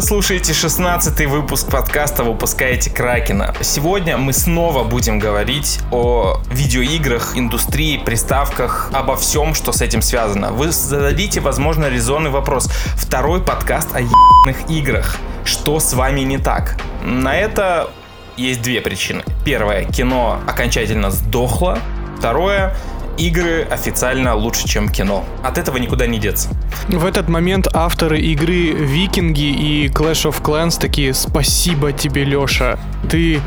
Вы слушаете 16 выпуск подкаста «Выпускаете Кракена». Сегодня мы снова будем говорить о видеоиграх, индустрии, приставках, обо всем, что с этим связано. Вы зададите, возможно, резонный вопрос. Второй подкаст о ебаных играх. Что с вами не так? На это есть две причины. Первое, кино окончательно сдохло. Второе, игры официально лучше, чем кино. От этого никуда не деться. В этот момент авторы игры Викинги и Clash of Clans такие «Спасибо тебе, Леша, ты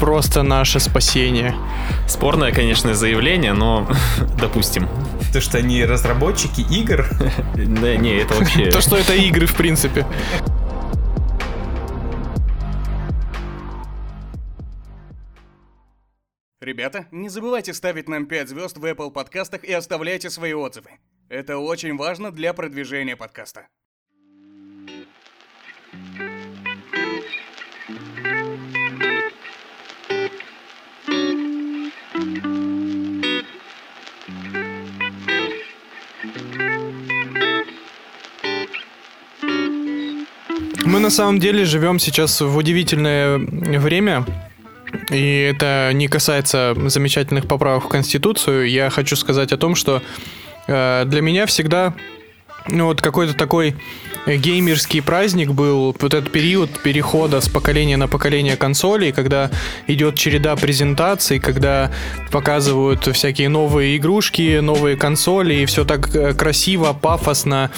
просто наше спасение». Спорное, конечно, заявление, но допустим. То, что они разработчики игр? Да, не, это вообще... То, что это игры, в принципе. Ребята, не забывайте ставить нам 5 звезд в Apple подкастах и оставляйте свои отзывы. Это очень важно для продвижения подкаста. Мы на самом деле живем сейчас в удивительное время, и это не касается замечательных поправок в Конституцию. Я хочу сказать о том, что э, для меня всегда ну, вот какой-то такой геймерский праздник был вот этот период перехода с поколения на поколение консолей, когда идет череда презентаций, когда показывают всякие новые игрушки, новые консоли, и все так э, красиво, пафосно,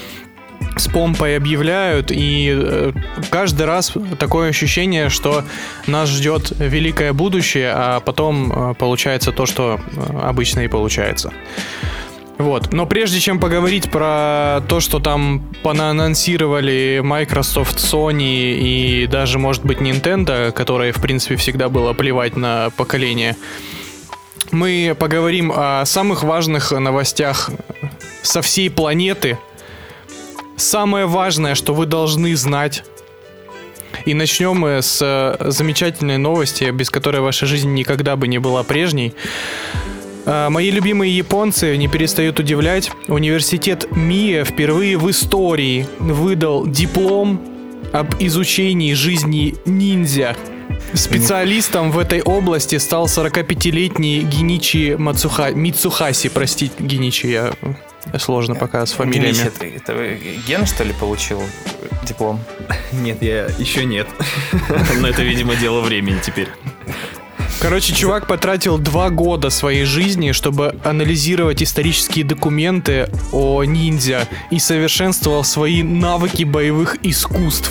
с помпой объявляют, и э, каждый раз такое ощущение, что нас ждет великое будущее, а потом э, получается то, что э, обычно и получается. Вот. Но прежде чем поговорить про то, что там понаанонсировали Microsoft, Sony и даже, может быть, Nintendo, которой, в принципе, всегда было плевать на поколение, мы поговорим о самых важных новостях со всей планеты – самое важное, что вы должны знать. И начнем мы с э, замечательной новости, без которой ваша жизнь никогда бы не была прежней. Э, мои любимые японцы не перестают удивлять. Университет Мия впервые в истории выдал диплом об изучении жизни ниндзя. Специалистом в этой области стал 45-летний Геничи Мацуха... Мицухаси, простите, Геничи, я Сложно пока с фамилиями. Денис, это, это Ген, что ли, получил диплом? Нет, я еще нет. Но это, видимо, дело времени теперь. Короче, чувак потратил два года своей жизни, чтобы анализировать исторические документы о ниндзя и совершенствовал свои навыки боевых искусств.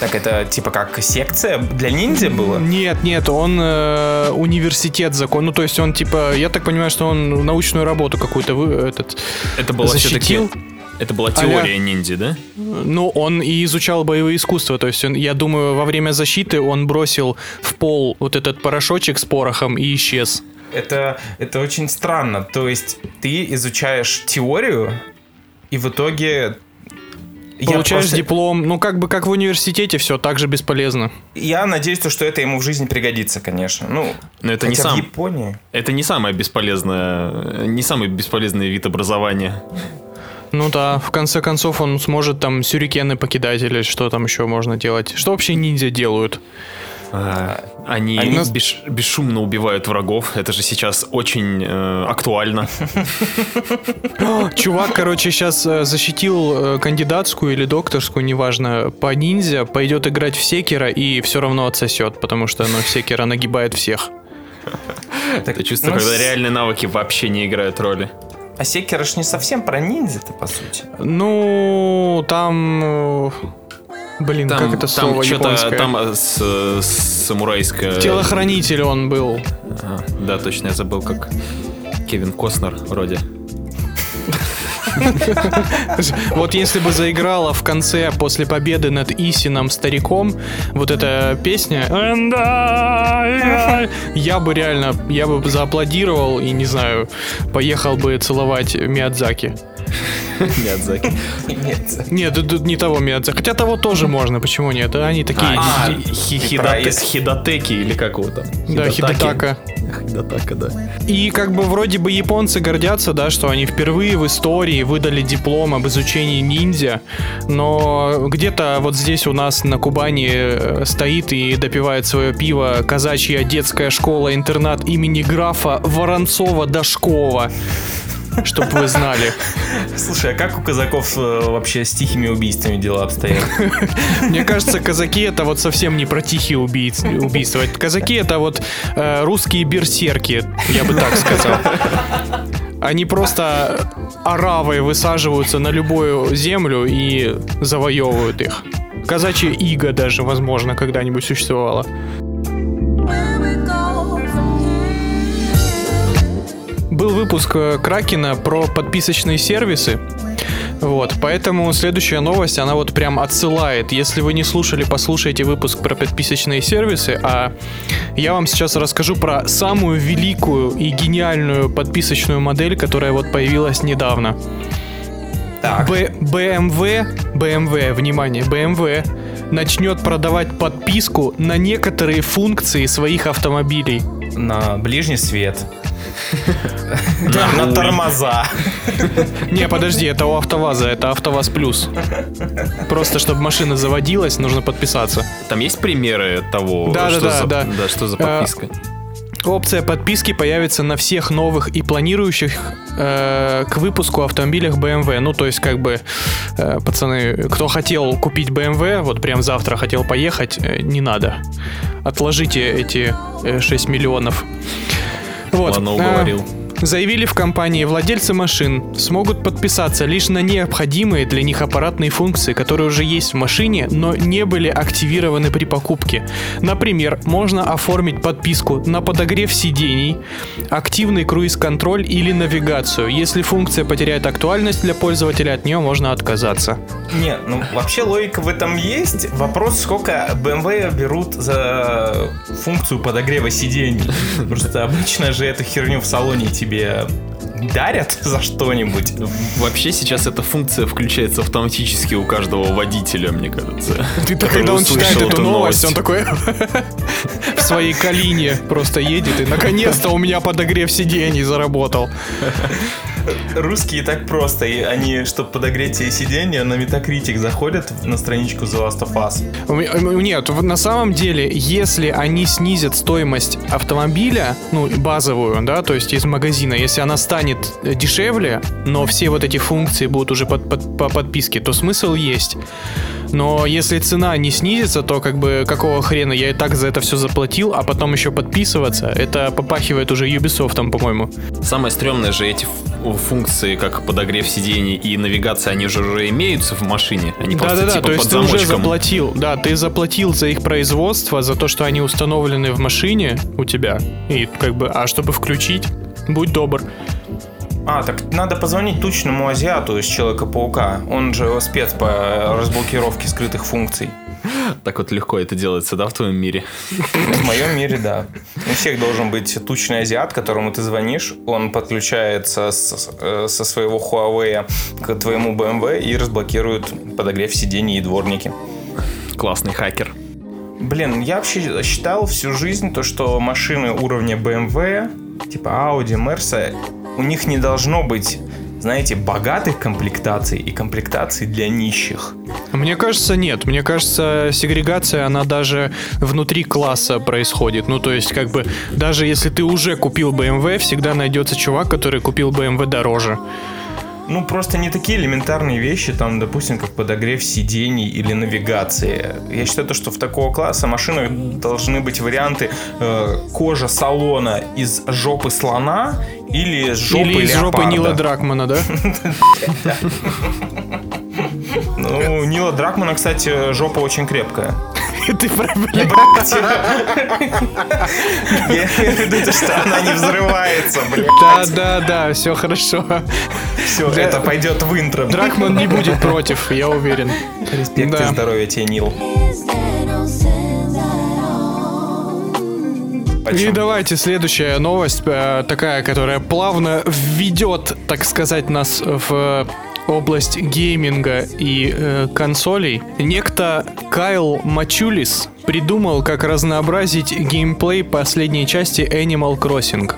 Так это типа как секция для ниндзя было? Нет, нет, он э, университет закон. Ну, то есть он типа, я так понимаю, что он научную работу какую-то вы, этот Это было защитил. Это была теория а ниндзя, да? Ну, он и изучал боевые искусства. То есть, он, я думаю, во время защиты он бросил в пол вот этот порошочек с порохом и исчез. Это, это очень странно. То есть, ты изучаешь теорию, и в итоге Получаешь просто... диплом, ну как бы как в университете все так же бесполезно. Я надеюсь, что это ему в жизни пригодится, конечно. Ну, но это не сам. В Японии. Это не самое бесполезное, не самый бесполезный вид образования. Ну да, в конце концов он сможет там сюрикены покидать или что там еще можно делать. Что вообще ниндзя делают? А, они Они бесш, бесшумно убивают врагов. Это же сейчас очень э, актуально. Чувак, короче, сейчас э, защитил э, кандидатскую или докторскую, неважно, по ниндзя, пойдет играть в секера и все равно отсосет, потому что ну, секера нагибает всех. Это чувство, когда реальные навыки вообще не играют роли. А секера ж не совсем про ниндзя-то, по сути. Ну, там Блин, там, как это слово там японское? Там э, с, с самурайское... Телохранитель он был. А, да, точно, я забыл, как Кевин Костнер вроде. Вот если бы заиграла в конце после победы над Исином стариком вот эта песня, я бы реально, я бы зааплодировал и не знаю, поехал бы целовать Миядзаки. Миядзаки. Нет, тут не того Миядзаки. Хотя того тоже можно, почему нет? Они такие а, хидотеки или как его там? Да, хидотака. Хидатака, да. И как бы вроде бы японцы гордятся, да, что они впервые в истории выдали диплом об изучении ниндзя, но где-то вот здесь у нас на Кубани э, стоит и допивает свое пиво казачья детская школа-интернат имени графа Воронцова-Дашкова чтобы вы знали. Слушай, а как у казаков э, вообще с тихими убийствами дела обстоят? Мне кажется, казаки это вот совсем не про тихие убийц, убийства. Казаки это вот э, русские берсерки, я бы так сказал. Они просто оравой высаживаются на любую землю и завоевывают их. Казачья ига даже, возможно, когда-нибудь существовала. Выпуск э, Кракена про подписочные сервисы. Вот, поэтому следующая новость, она вот прям отсылает. Если вы не слушали, послушайте выпуск про подписочные сервисы, а я вам сейчас расскажу про самую великую и гениальную подписочную модель, которая вот появилась недавно. Так. Б- BMW, BMW, внимание, BMW начнет продавать подписку на некоторые функции своих автомобилей. На ближний свет. На тормоза. Не, подожди, это у АвтоВАЗа, это АвтоВАЗ Плюс. Просто, чтобы машина заводилась, нужно подписаться. Там есть примеры того, да, что, да, за, да, да. что за подписка? Опция подписки появится на всех новых и планирующих э, к выпуску автомобилях BMW. Ну, то есть, как бы, э, пацаны, кто хотел купить BMW, вот прям завтра хотел поехать, э, не надо. Отложите эти э, 6 миллионов. Вот. Ладно, уговорил. Заявили в компании, владельцы машин смогут подписаться лишь на необходимые для них аппаратные функции, которые уже есть в машине, но не были активированы при покупке. Например, можно оформить подписку на подогрев сидений, активный круиз-контроль или навигацию. Если функция потеряет актуальность для пользователя, от нее можно отказаться. Не, ну вообще логика в этом есть. Вопрос, сколько BMW берут за функцию подогрева сидений. Просто обычно же эту херню в салоне тебе тебе дарят за что-нибудь. Вообще сейчас эта функция включается автоматически у каждого водителя, мне кажется. Ты когда он читает эту новость, он такой в своей калине просто едет и наконец-то у меня подогрев сидений заработал. Русские так просто. И они, чтобы подогреть себе сиденья, на Metacritic заходят на страничку The Last of Us. Нет, на самом деле, если они снизят стоимость автомобиля, ну, базовую, да, то есть из магазина, если она станет дешевле, но все вот эти функции будут уже под, под, по подписке, то смысл есть. Но если цена не снизится, то как бы какого хрена я и так за это все заплатил, а потом еще подписываться, это попахивает уже Ubisoft, по-моему. Самое стрёмное же эти функции, как подогрев сидений и навигация, они же уже имеются в машине. Они да, просто да, да, типа то есть под ты замочком. уже заплатил, да, ты заплатил за их производство, за то, что они установлены в машине у тебя. И как бы, а чтобы включить, будь добр. А, так надо позвонить тучному азиату из Человека-паука. Он же спец по разблокировке скрытых функций. Так вот легко это делается, да, в твоем мире? В моем мире, да. У всех должен быть тучный азиат, которому ты звонишь, он подключается с, э, со своего Huawei к твоему BMW и разблокирует подогрев сидений и дворники. Классный хакер. Блин, я вообще считал всю жизнь то, что машины уровня BMW, типа Audi, Mercedes, у них не должно быть знаете, богатых комплектаций и комплектаций для нищих. Мне кажется, нет. Мне кажется, сегрегация, она даже внутри класса происходит. Ну, то есть, как бы, даже если ты уже купил BMW, всегда найдется чувак, который купил BMW дороже. Ну, просто не такие элементарные вещи, там, допустим, как подогрев сидений или навигация. Я считаю, то, что в такого класса машинах должны быть варианты э, кожа салона из жопы слона или с жопы Или из леопарда. жопы Нила Дракмана, да? Ну, Нила Дракмана, кстати, жопа очень крепкая. Ты Я имею в виду, что она не взрывается, блядь. Да, да, да, все хорошо. Все, это пойдет в интро. Дракман не будет против, я уверен. Респект и здоровья тебе, Нил. И давайте следующая новость, э, такая, которая плавно введет, так сказать, нас в область гейминга и э, консолей, некто Кайл Мачулис придумал, как разнообразить геймплей последней части Animal Crossing.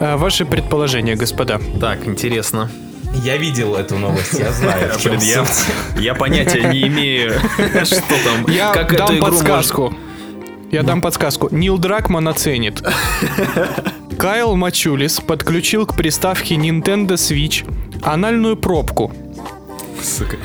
А, ваши предположения, господа. Так, интересно. Я видел эту новость, я знаю. Я, я понятия не имею, что там. Я как дам подсказку. Я дам подсказку. Нил Дракман оценит. Кайл Мачулис подключил к приставке Nintendo Switch анальную пробку. Сука.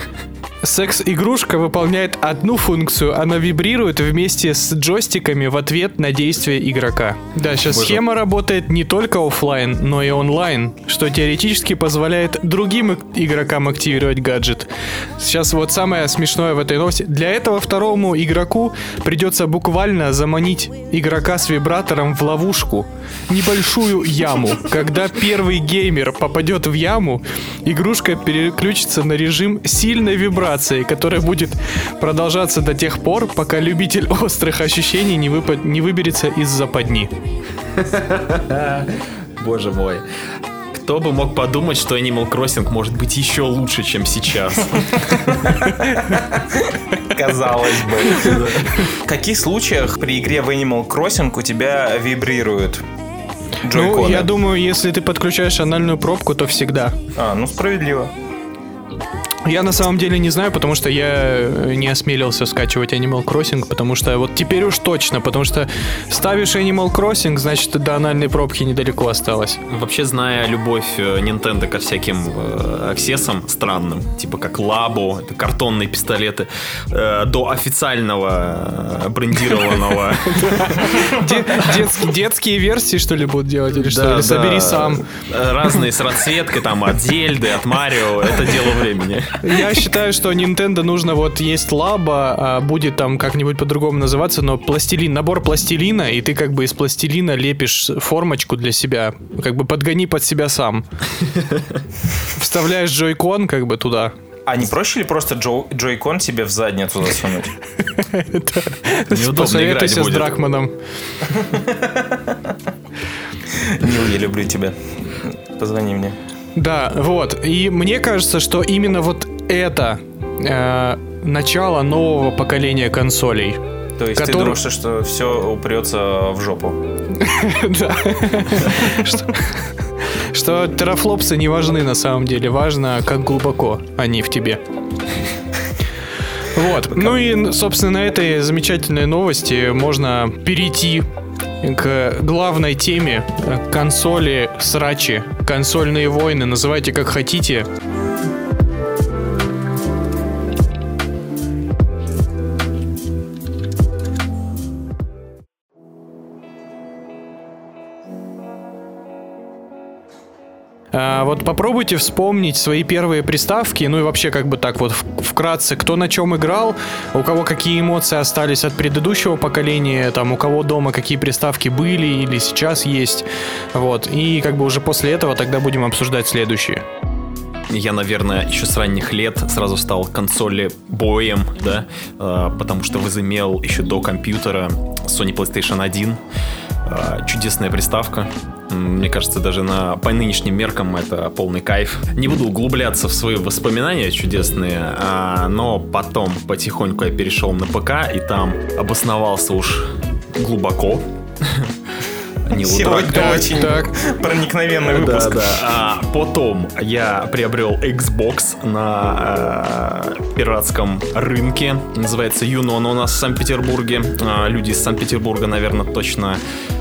Секс-игрушка выполняет одну функцию, она вибрирует вместе с джойстиками в ответ на действие игрока. Да, сейчас Боже. схема работает не только офлайн, но и онлайн, что теоретически позволяет другим игрокам активировать гаджет. Сейчас вот самое смешное в этой новости. Для этого второму игроку придется буквально заманить игрока с вибратором в ловушку. Небольшую яму. Когда первый геймер попадет в яму, игрушка переключится на режим сильной вибрации вибрацией, которая будет продолжаться до тех пор, пока любитель острых ощущений не, выпад... не выберется из западни. Боже мой. Кто бы мог подумать, что Animal Crossing может быть еще лучше, чем сейчас? Казалось бы. В каких случаях при игре в Animal Crossing у тебя вибрируют Ну, я думаю, если ты подключаешь анальную пробку, то всегда. А, ну справедливо. Я на самом деле не знаю, потому что я э, не осмелился скачивать Animal Crossing, потому что вот теперь уж точно, потому что ставишь Animal Crossing, значит, до анальной пробки недалеко осталось. Вообще, зная любовь э, Nintendo ко всяким э, аксессам странным, типа как Лабу, это картонные пистолеты, э, до официального брендированного. Детские версии, что ли, будут делать или что? Или собери сам. Разные с расцветкой, там, от Зельды, от Марио, это дело времени. Я считаю, что Nintendo нужно вот есть лаба, а будет там как-нибудь по-другому называться, но пластилин, набор пластилина, и ты как бы из пластилина лепишь формочку для себя, как бы подгони под себя сам. Вставляешь джойкон как бы туда, а не проще ли просто Джо, джойкон себе в задницу засунуть? Посоветуйся с Дракманом. Нил, я люблю тебя. Позвони мне. Да, вот. И мне кажется, что именно вот это э, начало нового поколения консолей. То есть который... ты думаешь, что все упрется в жопу? Да. Что терафлопсы не важны на самом деле. Важно, как глубоко они в тебе. Вот. Ну и, собственно, на этой замечательной новости можно перейти к главной теме консоли срачи, консольные войны, называйте как хотите. А, вот попробуйте вспомнить свои первые приставки, ну и вообще как бы так вот вкратце, кто на чем играл, у кого какие эмоции остались от предыдущего поколения, там у кого дома какие приставки были или сейчас есть, вот, и как бы уже после этого тогда будем обсуждать следующие. Я, наверное, еще с ранних лет сразу стал консоли боем, да, а, потому что возымел еще до компьютера Sony PlayStation 1. А, чудесная приставка, мне кажется, даже на, по нынешним меркам это полный кайф. Не буду углубляться в свои воспоминания чудесные, а, но потом потихоньку я перешел на ПК и там обосновался уж глубоко. Сегодня так, очень так. проникновенный выпуск. Да, да. А потом я приобрел Xbox на э, пиратском рынке. Называется Юнон у нас в Санкт-Петербурге. А, люди из Санкт-Петербурга, наверное, точно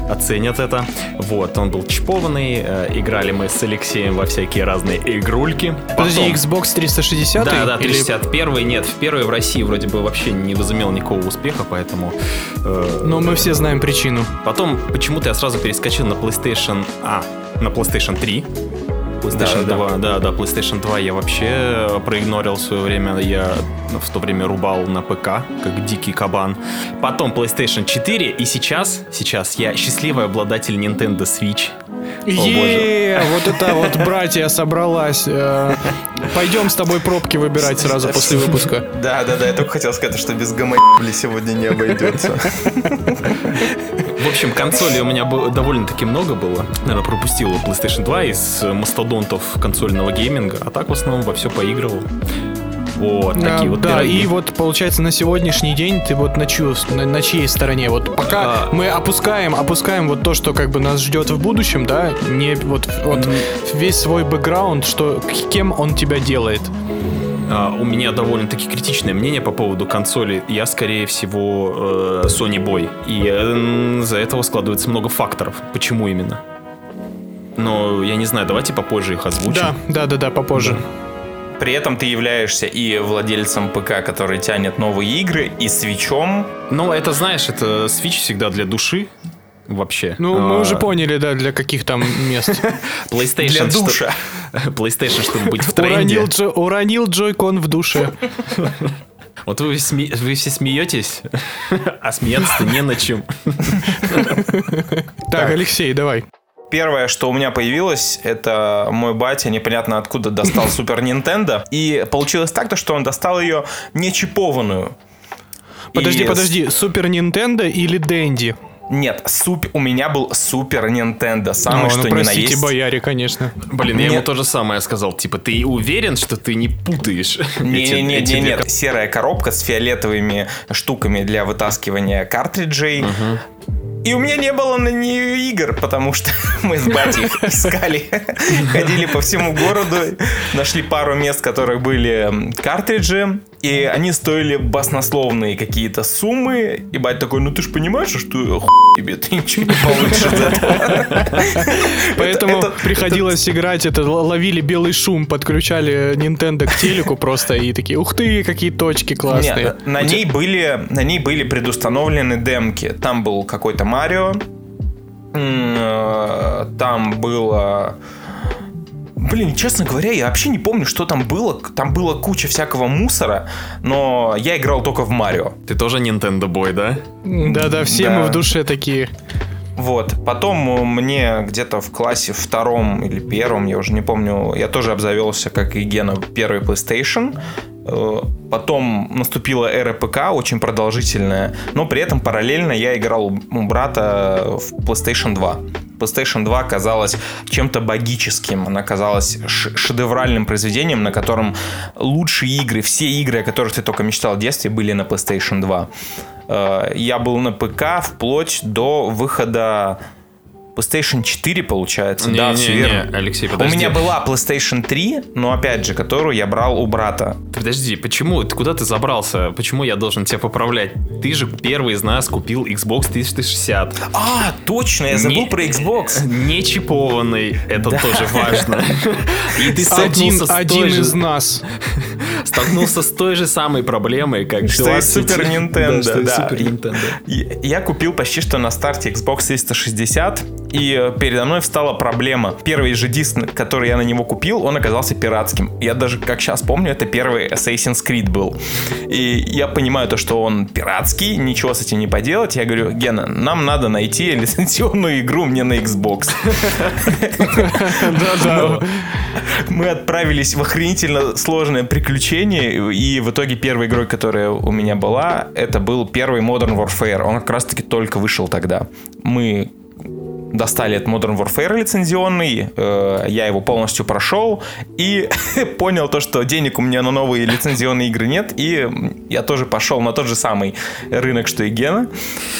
оценят это. Вот, он был чипованный, э, играли мы с Алексеем во всякие разные игрульки. Подожди, Xbox 360? Да, да, 361 или... нет, в первый в России вроде бы вообще не возымел никакого успеха, поэтому... Э, Но мы все знаем причину. Потом почему-то я сразу перескочил на PlayStation... А, на PlayStation 3. PlayStation да, 2, да. да, да, PlayStation 2 я вообще проигнорил в свое время. Я в то время рубал на ПК, как дикий кабан. Потом PlayStation 4, и сейчас, сейчас я счастливый обладатель Nintendo Switch. Е, вот это вот братья собралась. Э, Пойдем с тобой пробки выбирать сразу после выпуска. Да, да, да, я только хотел сказать, что без гамма сегодня не обойдется. В общем, консолей у меня довольно-таки много было. Наверное, пропустил PlayStation 2 из мастодонтов консольного гейминга, а так в основном во все поигрывал. Вот, А, такие вот да, пироги. и вот получается на сегодняшний день ты вот на, чью, на, на чьей стороне? Вот пока А. мы опускаем, опускаем вот то, что как бы нас ждет в будущем, да, не вот, вот весь свой бэкграунд, что кем он тебя делает. А, у меня довольно-таки критичное мнение по поводу консоли. Я, скорее всего, э, Sony Boy. И э, за этого складывается много факторов. Почему именно? Но я не знаю, давайте попозже их озвучим. Да, да, да, да, попозже. При этом ты являешься и владельцем ПК, который тянет новые игры, и свечом. Ну, это, знаешь, это Switch всегда для души. Вообще. Ну, мы А, уже поняли, да, для каких там мест. PlayStation, Для что- душа. PlayStation, чтобы быть в тренде. Уронил, Джо- уронил Джойкон в душе. Вот вы, сме- вы все смеетесь, а смеяться-то не на чем. Так, Алексей, давай. Первое, что у меня появилось, это мой батя непонятно откуда достал Супер Нинтендо. И получилось так, то, что он достал ее не чипованную. Подожди, И подожди, Супер Нинтендо или Дэнди? Нет, суп... у меня был Супер Нинтендо, самый О, что ну, ни на простите, есть. бояре, конечно. Блин, я ему то же самое сказал. Типа, ты уверен, что ты не путаешь? Не-не-не, нет, серая коробка с фиолетовыми штуками для вытаскивания картриджей. И у меня не было на нее игр, потому что мы с батей их искали. Ходили по всему городу, нашли пару мест, в которых были картриджи, и они стоили баснословные какие-то суммы. И бать такой, ну ты же понимаешь, что хуй тебе, ты ничего не получишь. Поэтому это- приходилось играть, это ловили белый шум, подключали Nintendo к телеку просто и такие, ух ты, какие точки классные. На ней были, на ней были предустановлены демки. Там был какой-то Марио, э, там было... Блин, честно говоря, я вообще не помню, что там было. Там было куча всякого мусора, но я играл только в Марио. Ты тоже Nintendo Boy, да? Да-да, все Да. мы в душе такие. Вот. Потом мне где-то в классе втором или первом, я уже не помню, я тоже обзавелся, как и Гена, первый PlayStation. Э, Потом наступила эра ПК, очень продолжительная, но при этом параллельно я играл у брата в PlayStation 2. PlayStation 2 казалась чем-то богическим, она казалась шедевральным произведением, на котором лучшие игры, все игры, о которых ты только мечтал в детстве, были на PlayStation 2. Э, Я был на ПК вплоть до выхода PlayStation 4, получается. да, все верно. Алексей, У подожди. меня была PlayStation 3, но опять же, которую я брал у брата. Подожди, почему? Ты куда ты забрался? Почему я должен тебя поправлять? Ты же первый из нас купил Xbox 360. А, точно, я забыл Не- про Xbox. Не чипованный, это тоже важно. И ты Один, столкнулся с той один же- из нас. столкнулся с той же самой проблемой, как Что и 20 Super Nintendo, Да, что да. Super Nintendo. Я купил почти что на старте Xbox 360, и э, передо мной встала проблема. Первый же диск, который я на него купил, он оказался пиратским. Я даже, как сейчас помню, это первый Assassin's Creed был. И я понимаю то, что он пиратский, ничего с этим не поделать. Я говорю, Гена, нам надо найти лицензионную игру мне на Xbox. Да-да. Мы отправились в охренительно сложное приключение, и в итоге первой игрой, которая у меня была, это был первый Modern Warfare. Он как раз-таки только вышел тогда. Мы достали этот Modern Warfare лицензионный, э, я его полностью прошел и понял то, что денег у меня на новые лицензионные игры нет, и я тоже пошел на тот же самый рынок, что и Гена,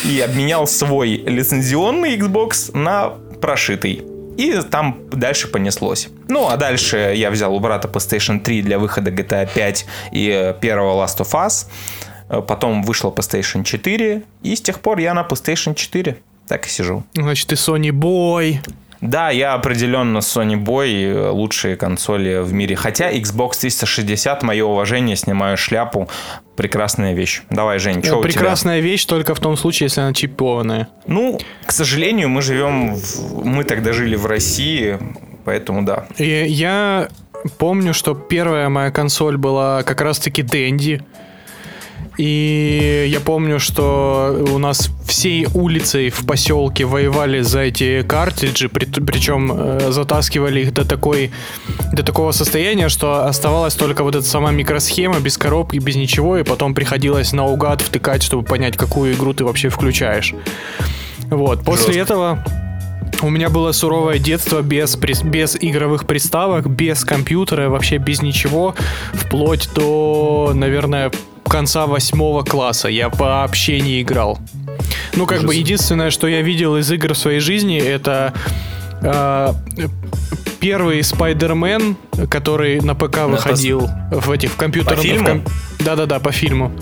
и обменял свой лицензионный Xbox на прошитый. И там дальше понеслось. Ну, а дальше я взял у брата PlayStation 3 для выхода GTA 5 и э, первого Last of Us. Э, Потом вышла PlayStation 4, и с тех пор я на PlayStation 4. Так и сижу. Значит, ты Sony Boy. Да, я определенно Sony Boy, э, лучшие консоли в мире. Хотя Xbox 360, мое уважение, снимаю шляпу. Прекрасная вещь. Давай, Жень, что у тебя? Прекрасная вещь только в том случае, если она чипованная. Ну, к сожалению, мы живем, в... мы тогда жили в России, поэтому да. И я помню, что первая моя консоль была как раз-таки Дэнди. И я помню, что у нас всей улицей в поселке воевали за эти картриджи, при- причем э, затаскивали их до такой до такого состояния, что оставалась только вот эта сама микросхема без коробки, без ничего, и потом приходилось наугад втыкать, чтобы понять, какую игру ты вообще включаешь. Вот, после Жестко. этого у меня было суровое детство без, без игровых приставок, без компьютера, вообще без ничего, вплоть до, наверное, конца восьмого класса. Я вообще не играл. Ну, как бы Ужас. единственное, что я видел из игр в своей жизни, это э, первый Спайдермен, который на ПК выходил в этих в компьютерном... фильму? в ком- Да-да-да, по фильму.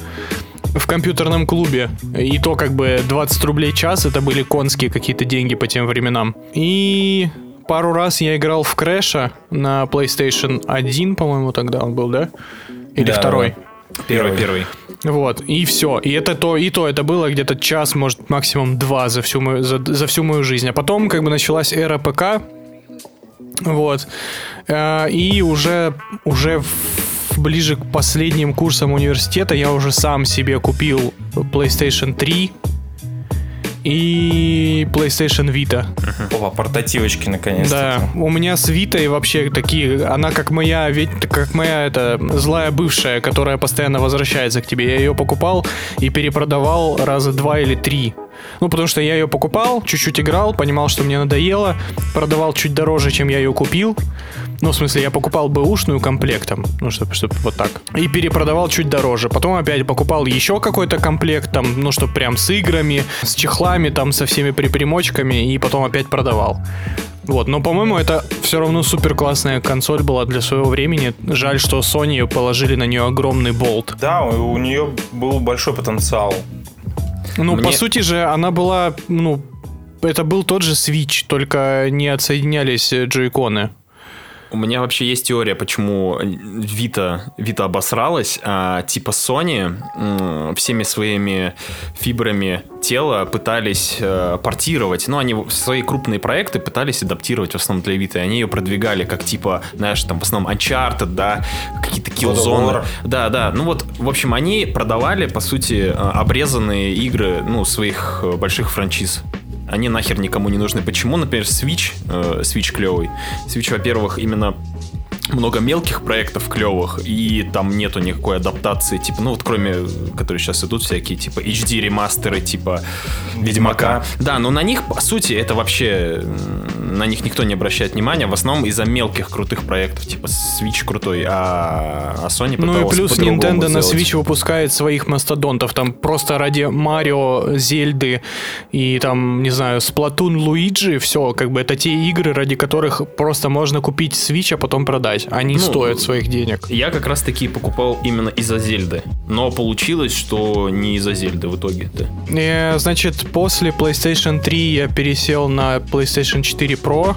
В компьютерном клубе. И то как бы 20 рублей час, это были конские какие-то деньги по тем временам. И пару раз я играл в Крэша на PlayStation 1, по-моему, тогда он был, да? Или Да, второй? Первый, первый. Вот, и все. И это то, и то это было где-то час, может, максимум два за всю мою, за, за всю мою жизнь. А потом, как бы, началась эра ПК. Вот. Э, И уже, уже ближе к последним курсам университета я уже сам себе купил PlayStation 3 и PlayStation Vita. Опа, портативочки наконец-то. Да, у меня с Витой вообще такие, она как моя, ведь как моя это злая бывшая, которая постоянно возвращается к тебе. Я ее покупал и перепродавал раза два или три. Ну, потому что я ее покупал, чуть-чуть играл, понимал, что мне надоело, продавал чуть дороже, чем я ее купил. Ну, в смысле, я покупал бэушную комплектом, ну, чтобы, чтобы вот так. И перепродавал чуть дороже. Потом опять покупал еще какой-то комплект, там, ну, что прям с играми, с чехлами, там, со всеми припримочками, и потом опять продавал. Вот, но, по-моему, это все равно супер классная консоль была для своего времени. Жаль, что Sony положили на нее огромный болт. Да, у нее был большой потенциал. Ну, Мне- по сути же, она была, ну, это был тот же Switch, только не отсоединялись э, джойконы. У меня вообще есть теория, почему Vita, Vita обосралась. А, типа Sony м, всеми своими фибрами тела пытались э, портировать. Ну, они свои крупные проекты пытались адаптировать в основном для Vita. И они ее продвигали как типа, знаешь, там в основном Uncharted, да, какие-то Killzone. Да, да. Ну вот, в общем, они продавали, по сути, э, обрезанные игры, ну, своих э, больших франчиз. Они нахер никому не нужны. Почему, например, Switch, э, Switch клевый. Switch, во-первых, именно много мелких проектов клевых, и там нету никакой адаптации, типа, ну вот кроме, которые сейчас идут всякие, типа HD ремастеры, типа Ведьмака. Да, но на них, по сути, это вообще, на них никто не обращает внимания, в основном из-за мелких крутых проектов, типа Switch крутой, а, а Sony Ну и плюс Nintendo на. Switch выпускает своих мастодонтов. Там просто ради Марио, Зельды и там, не знаю, Splatoon, Луиджи, все, как бы это те игры, ради которых просто можно купить Switch, а потом продать. Они Ну, стоят своих денег. Я как раз таки покупал именно из-за Зельды. Но получилось, что не из-за Зельды в итоге. Да. Э, Значит, после PlayStation 3 я пересел на PlayStation 4 Pro.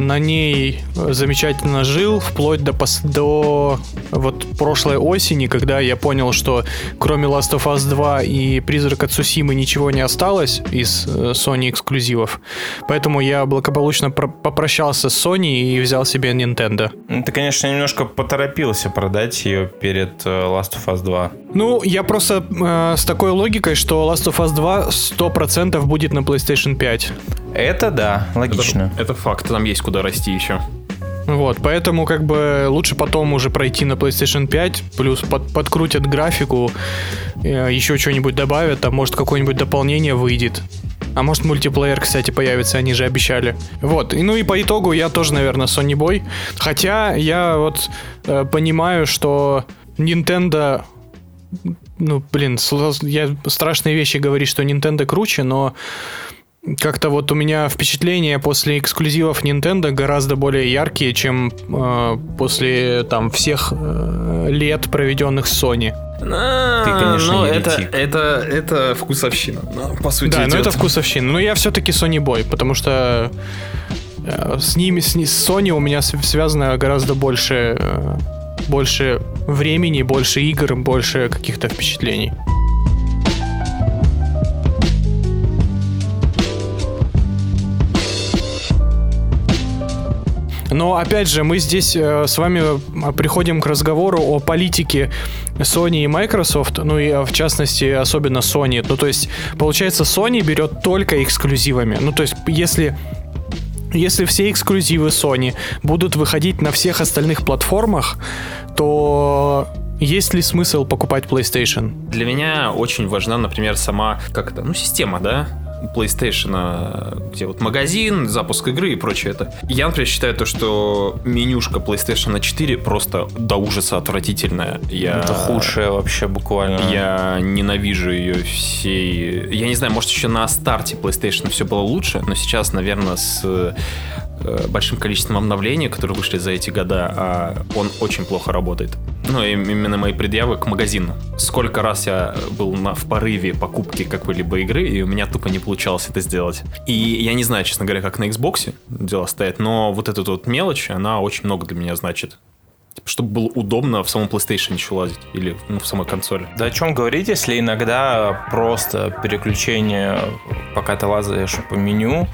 На ней замечательно жил, вплоть до, пос- до вот прошлой осени, когда я понял, что кроме Last of Us 2 и Призрака Цусимы ничего не осталось из э, Sony эксклюзивов. Поэтому я благополучно про- попрощался с Sony и взял себе Nintendo. Ты, конечно, немножко поторопился продать ее перед э, Last of Us 2. Ну, я просто э, с такой логикой, что Last of Us 2 100% будет на PlayStation 5. Это да, логично. Это, это факт, там есть куда расти еще. Вот, поэтому как бы лучше потом уже пройти на PlayStation 5, плюс под- подкрутят графику, э, еще что-нибудь добавят, там может какое-нибудь дополнение выйдет. А может мультиплеер, кстати, появится, они же обещали. Вот, и ну и по итогу я тоже, наверное, Sony Boy. Хотя я вот э, понимаю, что Nintendo ну, блин, я страшные вещи говорить, что Nintendo круче, но как-то вот у меня впечатления после эксклюзивов Nintendo гораздо более яркие, чем э, после там всех э, лет, проведенных с Sony. Ты, конечно, ну, это, это, это вкусовщина. Ну, по сути, да, но идет. это вкусовщина. Но я все-таки Sony Boy, потому что э, с ними, с, с Sony у меня св- связано гораздо больше, э, больше времени, больше игр, больше каких-то впечатлений. Но опять же, мы здесь э, с вами э, приходим к разговору о политике Sony и Microsoft, ну и э, в частности особенно Sony. Ну то есть получается Sony берет только эксклюзивами. Ну то есть если если все эксклюзивы Sony будут выходить на всех остальных платформах, то есть ли смысл покупать PlayStation? Для меня очень важна, например, сама, как это, ну, система, да? PlayStation, где вот магазин, запуск игры и прочее это. Я, например, считаю то, что менюшка PlayStation 4 просто до ужаса отвратительная. Я... Это худшее вообще буквально. Я ненавижу ее всей... Я не знаю, может еще на старте PlayStation все было лучше, но сейчас, наверное, с большим количеством обновлений, которые вышли за эти года, а он очень плохо работает. Ну, именно мои предъявы к магазину. Сколько раз я был на, в порыве покупки какой-либо игры, и у меня тупо не получалось это сделать. И я не знаю, честно говоря, как на Xbox дела стоят, но вот эта вот мелочь, она очень много для меня значит чтобы было удобно в самом PlayStation еще лазить или ну, в самой консоли. Да о чем говорить, если иногда просто переключение, пока ты лазаешь по меню,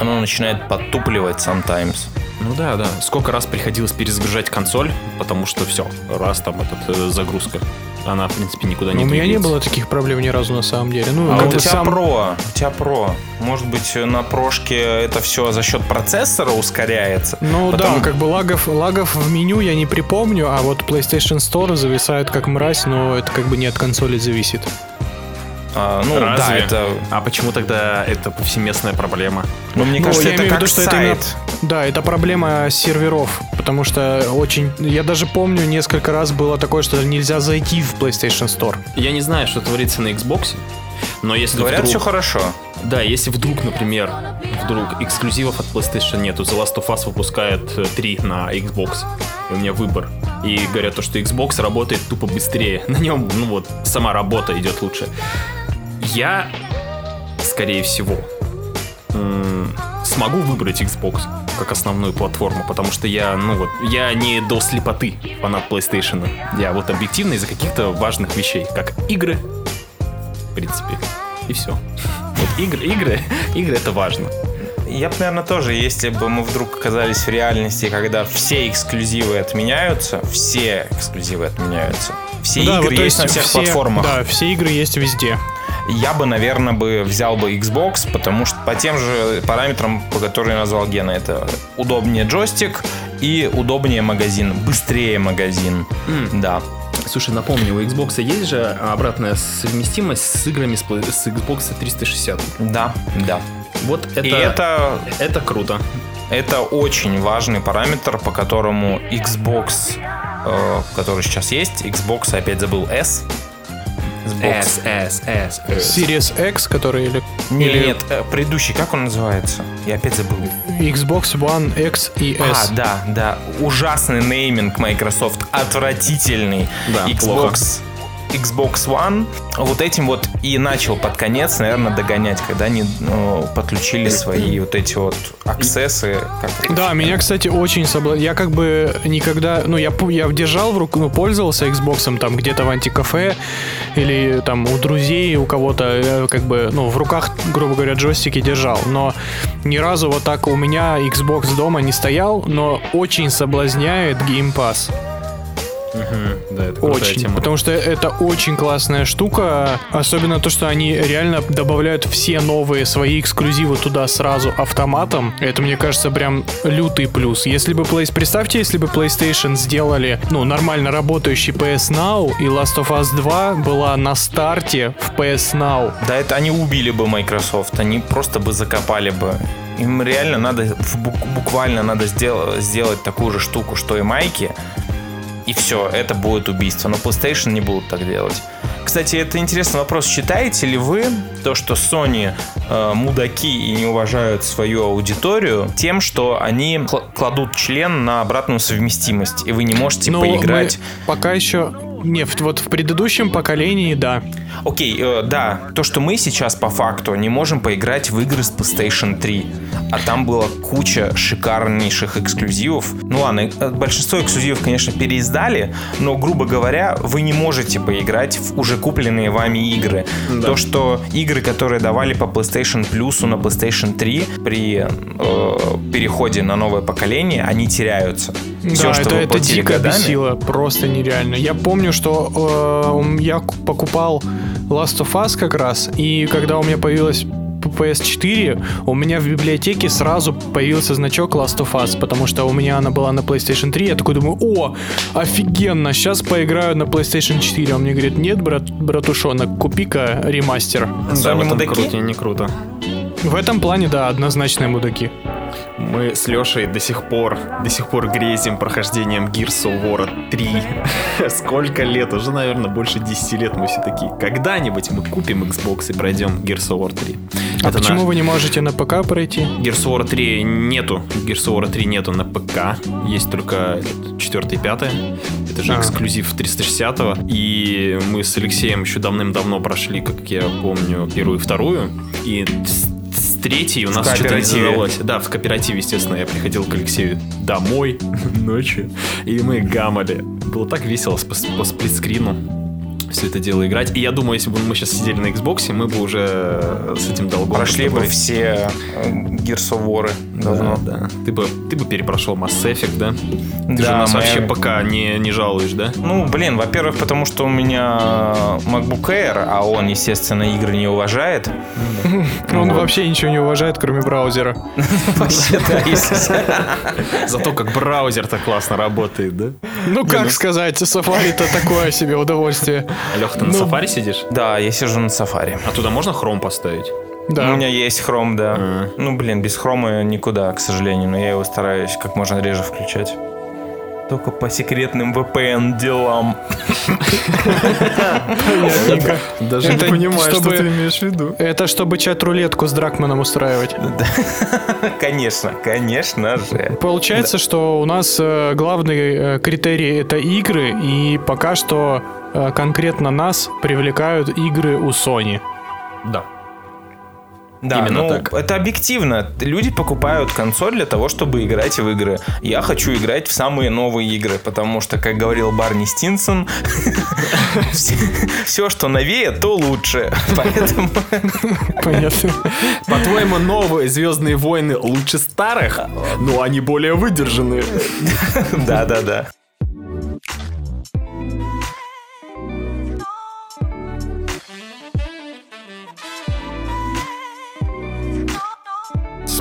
оно начинает подтупливать sometimes. Ну да, да. Сколько раз приходилось перезагружать консоль, потому что все, раз там этот э, загрузка она, в принципе, никуда не У меня не было таких проблем ни разу на самом деле. Ну, а у тебя сам... про, у тебя про. Может быть, на прошке это все за счет процессора ускоряется? Ну Потом... да, как бы лагов, лагов в меню я не припомню, а вот PlayStation Store зависает как мразь, но это как бы не от консоли зависит. А, ну Разве? да, это. А почему тогда это повсеместная проблема? Ну, мне ну, кажется, я это как виду, что сайт. Это именно, да, это проблема серверов, потому что очень. Я даже помню, несколько раз было такое, что нельзя зайти в PlayStation Store. Я не знаю, что творится на Xbox, но если Говорят, вдруг... все хорошо. Да, если вдруг, например, вдруг эксклюзивов от PlayStation нету, The Last of Us выпускает 3 э, на Xbox, и у меня выбор. И говорят то, что Xbox работает тупо быстрее. На нем, ну вот, сама работа идет лучше. Я, скорее всего, смогу выбрать Xbox как основную платформу, потому что я, ну вот, я не до слепоты фанат PlayStation. Я вот объективно из-за каких-то важных вещей, как игры, в принципе, и все. Вот игры, игры, игры это важно. Я бы, наверное, тоже, если бы мы вдруг оказались в реальности, когда все эксклюзивы отменяются, все эксклюзивы отменяются, все да, игры вот, есть на всех все, платформах. Да, все игры есть везде я бы, наверное, бы взял бы Xbox, потому что по тем же параметрам, по которым я назвал Гена, это удобнее джойстик и удобнее магазин, быстрее магазин. Mm. Да. Слушай, напомню, у Xbox есть же обратная совместимость с играми с, с Xbox 360. Да, да. Вот это, и это, это круто. Это очень важный параметр, по которому Xbox, э, который сейчас есть, Xbox, опять забыл, S, S, S, S, S. Series X, который или... Не, или... Нет, э, предыдущий, как он называется? Я опять забыл. Xbox One X и S. А, да, да. Ужасный нейминг Microsoft, отвратительный. Да, Xbox плохо. Xbox One вот этим вот и начал под конец, наверное, догонять, когда они ну, подключили свои вот эти вот аксессы. Да, меня, кстати, очень собла... Я как бы никогда... Ну, я, я держал в руку, ну, пользовался Xbox там где-то в антикафе или там у друзей, у кого-то, э, как бы, ну, в руках, грубо говоря, джойстики держал. Но ни разу вот так у меня Xbox дома не стоял, но очень соблазняет Game Pass. Угу, да, это очень, тема. потому что это очень классная штука, особенно то, что они реально добавляют все новые свои эксклюзивы туда сразу автоматом. Это мне кажется прям лютый плюс. Если бы Play... представьте, если бы PlayStation сделали, ну, нормально работающий PS Now и Last of Us 2 была на старте в PS Now. Да, это они убили бы Microsoft, они просто бы закопали бы им реально надо буквально надо сделать, сделать такую же штуку, что и майки, и все, это будет убийство. Но PlayStation не будут так делать. Кстати, это интересный вопрос. Считаете ли вы то, что Sony э, мудаки и не уважают свою аудиторию тем, что они кладут член на обратную совместимость, и вы не можете Но поиграть? пока еще нет, вот в предыдущем поколении, да. Окей, э, да, то, что мы сейчас по факту не можем поиграть в игры с PlayStation 3, а там была куча шикарнейших эксклюзивов. Ну ладно, э, большинство эксклюзивов, конечно, переиздали, но, грубо говоря, вы не можете поиграть в уже купленные вами игры. Да. То, что игры, которые давали по PlayStation Plus на PlayStation 3 при э, переходе на новое поколение, они теряются. Все, да, что это, вы это дико годами, бесило, просто нереально. Я помню, что э, я покупал Last of Us как раз, и когда у меня появилась PS4, у меня в библиотеке сразу появился значок Last of Us, потому что у меня она была на PlayStation 3, я такой думаю, о, офигенно, сейчас поиграю на PlayStation 4. Он мне говорит, нет, брат, братушонок, купи-ка ремастер. Да, в этом круто, не круто. В этом плане, да, однозначные мудаки. Мы с Лешей до сих пор, до сих пор грезим прохождением Gears of War 3. Сколько лет? Уже, наверное, больше 10 лет мы все такие. Когда-нибудь мы купим Xbox и пройдем Gears of War 3. А Это почему на... вы не можете на ПК пройти? Gears of War 3 нету. Gears of War 3 нету на ПК. Есть только 4 и 5. Это же а. эксклюзив 360 И мы с Алексеем еще давным-давно прошли, как я помню, первую и вторую. И третий у нас что-то не задалось. Да, в кооперативе, естественно, я приходил к Алексею домой ночью, и мы гамали. Было так весело по, по сплитскрину все это дело играть. И я думаю, если бы мы сейчас сидели на Xbox, мы бы уже с этим долгом... Прошли бы все э, Gears of War давно. Да, да. Ты бы, ты бы перепрошел Mass Effect, да? Ты да, же нас моя... вообще пока не, не жалуешь, да? Ну, блин, во-первых, потому что у меня MacBook Air, а он, естественно, игры не уважает. Он вообще ничего не уважает, кроме браузера. Зато как браузер-то классно работает, да? Ну, как сказать, Safari-то такое себе удовольствие. Леха, ты на ну, Safari сидишь? Да, я сижу на Safari. А туда можно хром поставить? Да. У меня есть хром, да. А. Ну, блин, без хрома никуда, к сожалению, но я его стараюсь как можно реже включать. Только по секретным VPN делам. Понятненько. Даже не понимаю, что ты имеешь в виду. Это чтобы чат-рулетку с Дракманом устраивать. Конечно, конечно же. Получается, что у нас э, главный э, критерий это игры, и пока что конкретно нас привлекают игры у Sony. Да. Да, Именно ну, так. это объективно. Люди покупают консоль для того, чтобы играть в игры. Я хочу играть в самые новые игры, потому что, как говорил Барни Стинсон, все, что новее, то лучше. Поэтому... Понятно. По-твоему, новые Звездные войны лучше старых, но они более выдержанные. Да-да-да.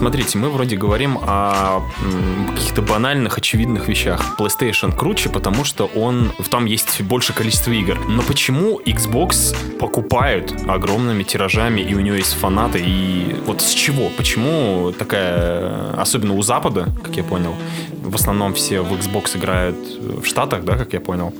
Смотрите, мы вроде говорим о каких-то банальных, очевидных вещах. PlayStation круче, потому что он там есть больше количество игр. Но почему Xbox покупают огромными тиражами, и у него есть фанаты, и вот с чего? Почему такая, особенно у Запада, как я понял, в основном все в Xbox играют в Штатах, да, как я понял,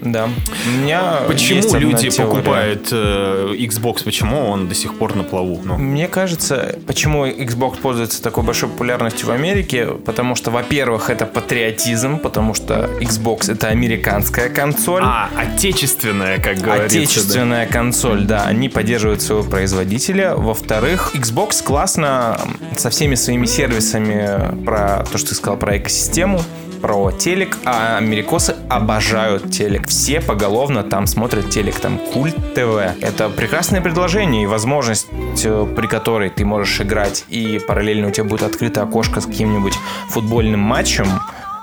да. У меня Почему люди покупают э, Xbox? Почему он до сих пор на плаву? Ну. Мне кажется, почему Xbox пользуется такой большой популярностью в Америке, потому что, во-первых, это патриотизм, потому что Xbox это американская консоль. А, отечественная, как говорится. Отечественная да. консоль, да. Они поддерживают своего производителя. Во-вторых, Xbox классно со всеми своими сервисами про то, что ты сказал про экосистему про телек, а америкосы обожают телек. Все поголовно там смотрят телек, там культ ТВ. Это прекрасное предложение и возможность, э, при которой ты можешь играть и параллельно у тебя будет открыто окошко с каким-нибудь футбольным матчем,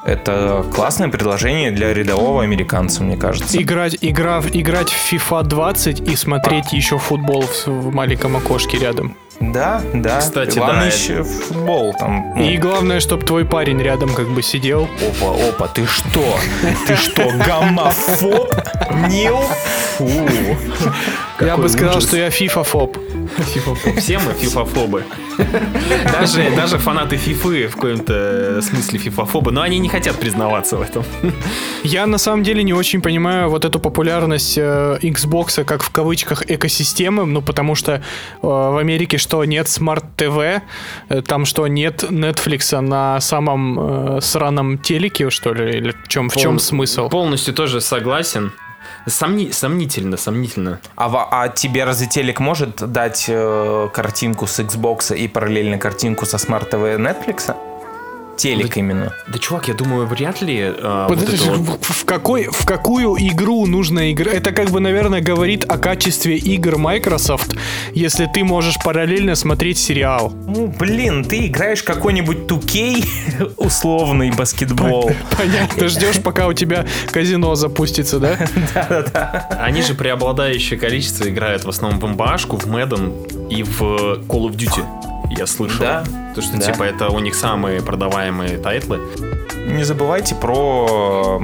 это классное предложение для рядового американца, мне кажется. Играть, игра, играть в FIFA 20 и смотреть а. еще футбол в, в маленьком окошке рядом. Да, да. Кстати, Главное да. еще футбол там. Ну. И главное, чтобы твой парень рядом как бы сидел. Опа, опа, ты что? Ты что, гомофоб? Нил? Фу. Я бы сказал, что я фифафоб. Все мы фифафобы. Даже, даже фанаты фифы в каком-то смысле фифафобы, но они не хотят признаваться в этом. Я на самом деле не очень понимаю вот эту популярность э, Xbox как в кавычках экосистемы, ну потому что э, в Америке что нет Smart TV, э, там что нет Netflix на самом сраном телеке, что ли, или в чем, в чем смысл? Полностью тоже согласен. Сомни... Сомнительно, сомнительно. А, а тебе разве телек может дать э, картинку с Xbox и параллельно картинку со TV Netflix? Телек да, именно. Да, чувак, я думаю, вряд ли... Э, Подожди, вот вот... в, какой, в какую игру нужно играть? Это как бы, наверное, говорит о качестве игр Microsoft, если ты можешь параллельно смотреть сериал. Ну, блин, ты играешь какой-нибудь 2K, условный баскетбол. Понятно, ждешь, пока у тебя казино запустится, да? Да-да-да. Они же преобладающее количество играют в основном в NBA шку, в Madden и в Call of Duty я слышал. Да. То, что, да. типа, это у них самые продаваемые тайтлы. Не забывайте про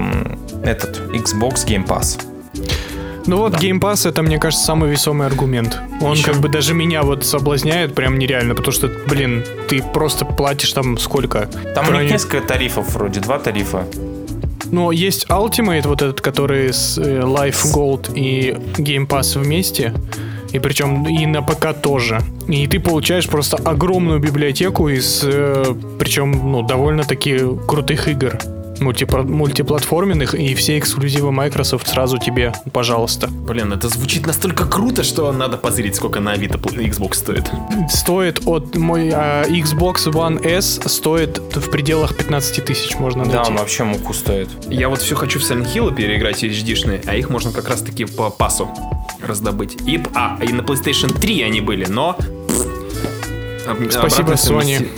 этот Xbox Game Pass. Ну вот Game Pass это, мне кажется, самый весомый аргумент. Он Еще- как бы даже меня вот соблазняет прям нереально, потому что, блин, ты просто платишь там сколько? Там у Крайне- них несколько тарифов вроде, два тарифа. Ну, есть Ultimate, вот этот, который с э, Life Gold и Game Pass вместе. И причем и на ПК тоже. И ты получаешь просто огромную библиотеку из, э, причем, ну, довольно-таки крутых игр. Мультипро- мультиплатформенных, и все эксклюзивы Microsoft сразу тебе, пожалуйста. Блин, это звучит настолько круто, что надо позырить, сколько на Авито Xbox стоит. Стоит от мой а, Xbox One S стоит в пределах 15 тысяч можно Да, найти. он вообще муку стоит. Я вот все хочу в Silent Hill переиграть HD-шные, а их можно как раз-таки по пасу раздобыть. И, а, и на PlayStation 3 они были, но... Спасибо, Sony.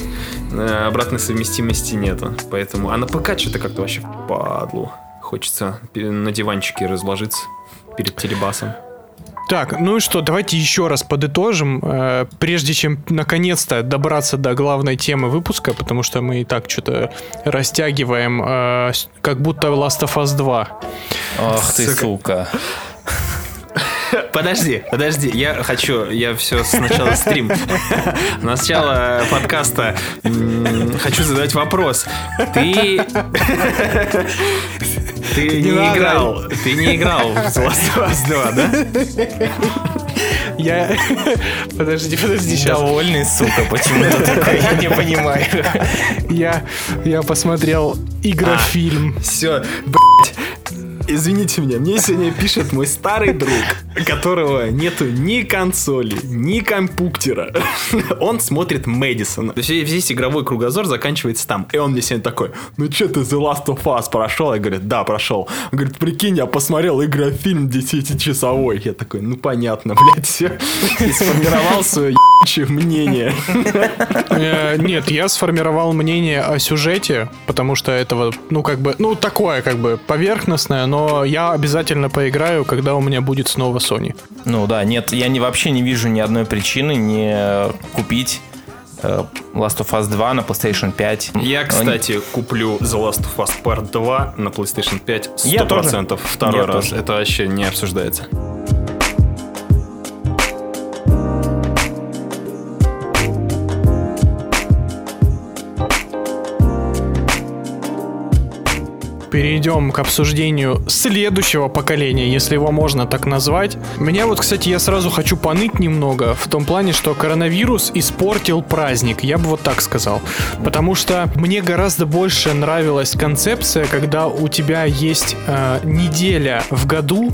Э, Обратной совместимости нету. Поэтому... А на ПК что-то как-то вообще падлу. Хочется на диванчике разложиться перед телебасом. Так, ну и что, давайте еще раз подытожим, э, прежде чем наконец-то добраться до главной темы выпуска, потому что мы и так что-то растягиваем, э, как будто Last of Us 2. Ах ты, Сука. Подожди, подожди, я хочу, я все сначала стрим. Начало подкаста хочу задать вопрос. Ты... Ты не, играл, ты не играл в The Last of Us 2, да? Я... Подожди, подожди, сейчас. Довольный, сука, почему-то такой, я не понимаю. Я, я посмотрел игрофильм. Все, блять. Извините меня, мне сегодня пишет мой старый друг, которого нету ни консоли, ни компьютера. Он смотрит Мэдисон. То есть весь игровой кругозор заканчивается там. И он мне сегодня такой, ну что ты The Last of Us прошел? Я говорю, да, прошел. Он говорит, прикинь, я посмотрел игрофильм 10-часовой. Я такой, ну понятно, блядь, все. И сформировал свое ебучее мнение. Э, Нет, я сформировал мнение о сюжете, потому что этого, ну, как бы, ну, такое, как бы, поверхностное, но я обязательно поиграю, когда у меня будет снова Sony. Ну да, нет, я не, вообще не вижу ни одной причины не купить э, Last of Us 2 на PlayStation 5. Я, кстати, куплю The Last of Us Part 2 на PlayStation 5 100%. Я тоже. Второй Я раз. тоже. Это вообще не обсуждается. Перейдем к обсуждению следующего поколения, если его можно так назвать. Меня вот, кстати, я сразу хочу поныть немного в том плане, что коронавирус испортил праздник, я бы вот так сказал. Потому что мне гораздо больше нравилась концепция, когда у тебя есть э, неделя в году,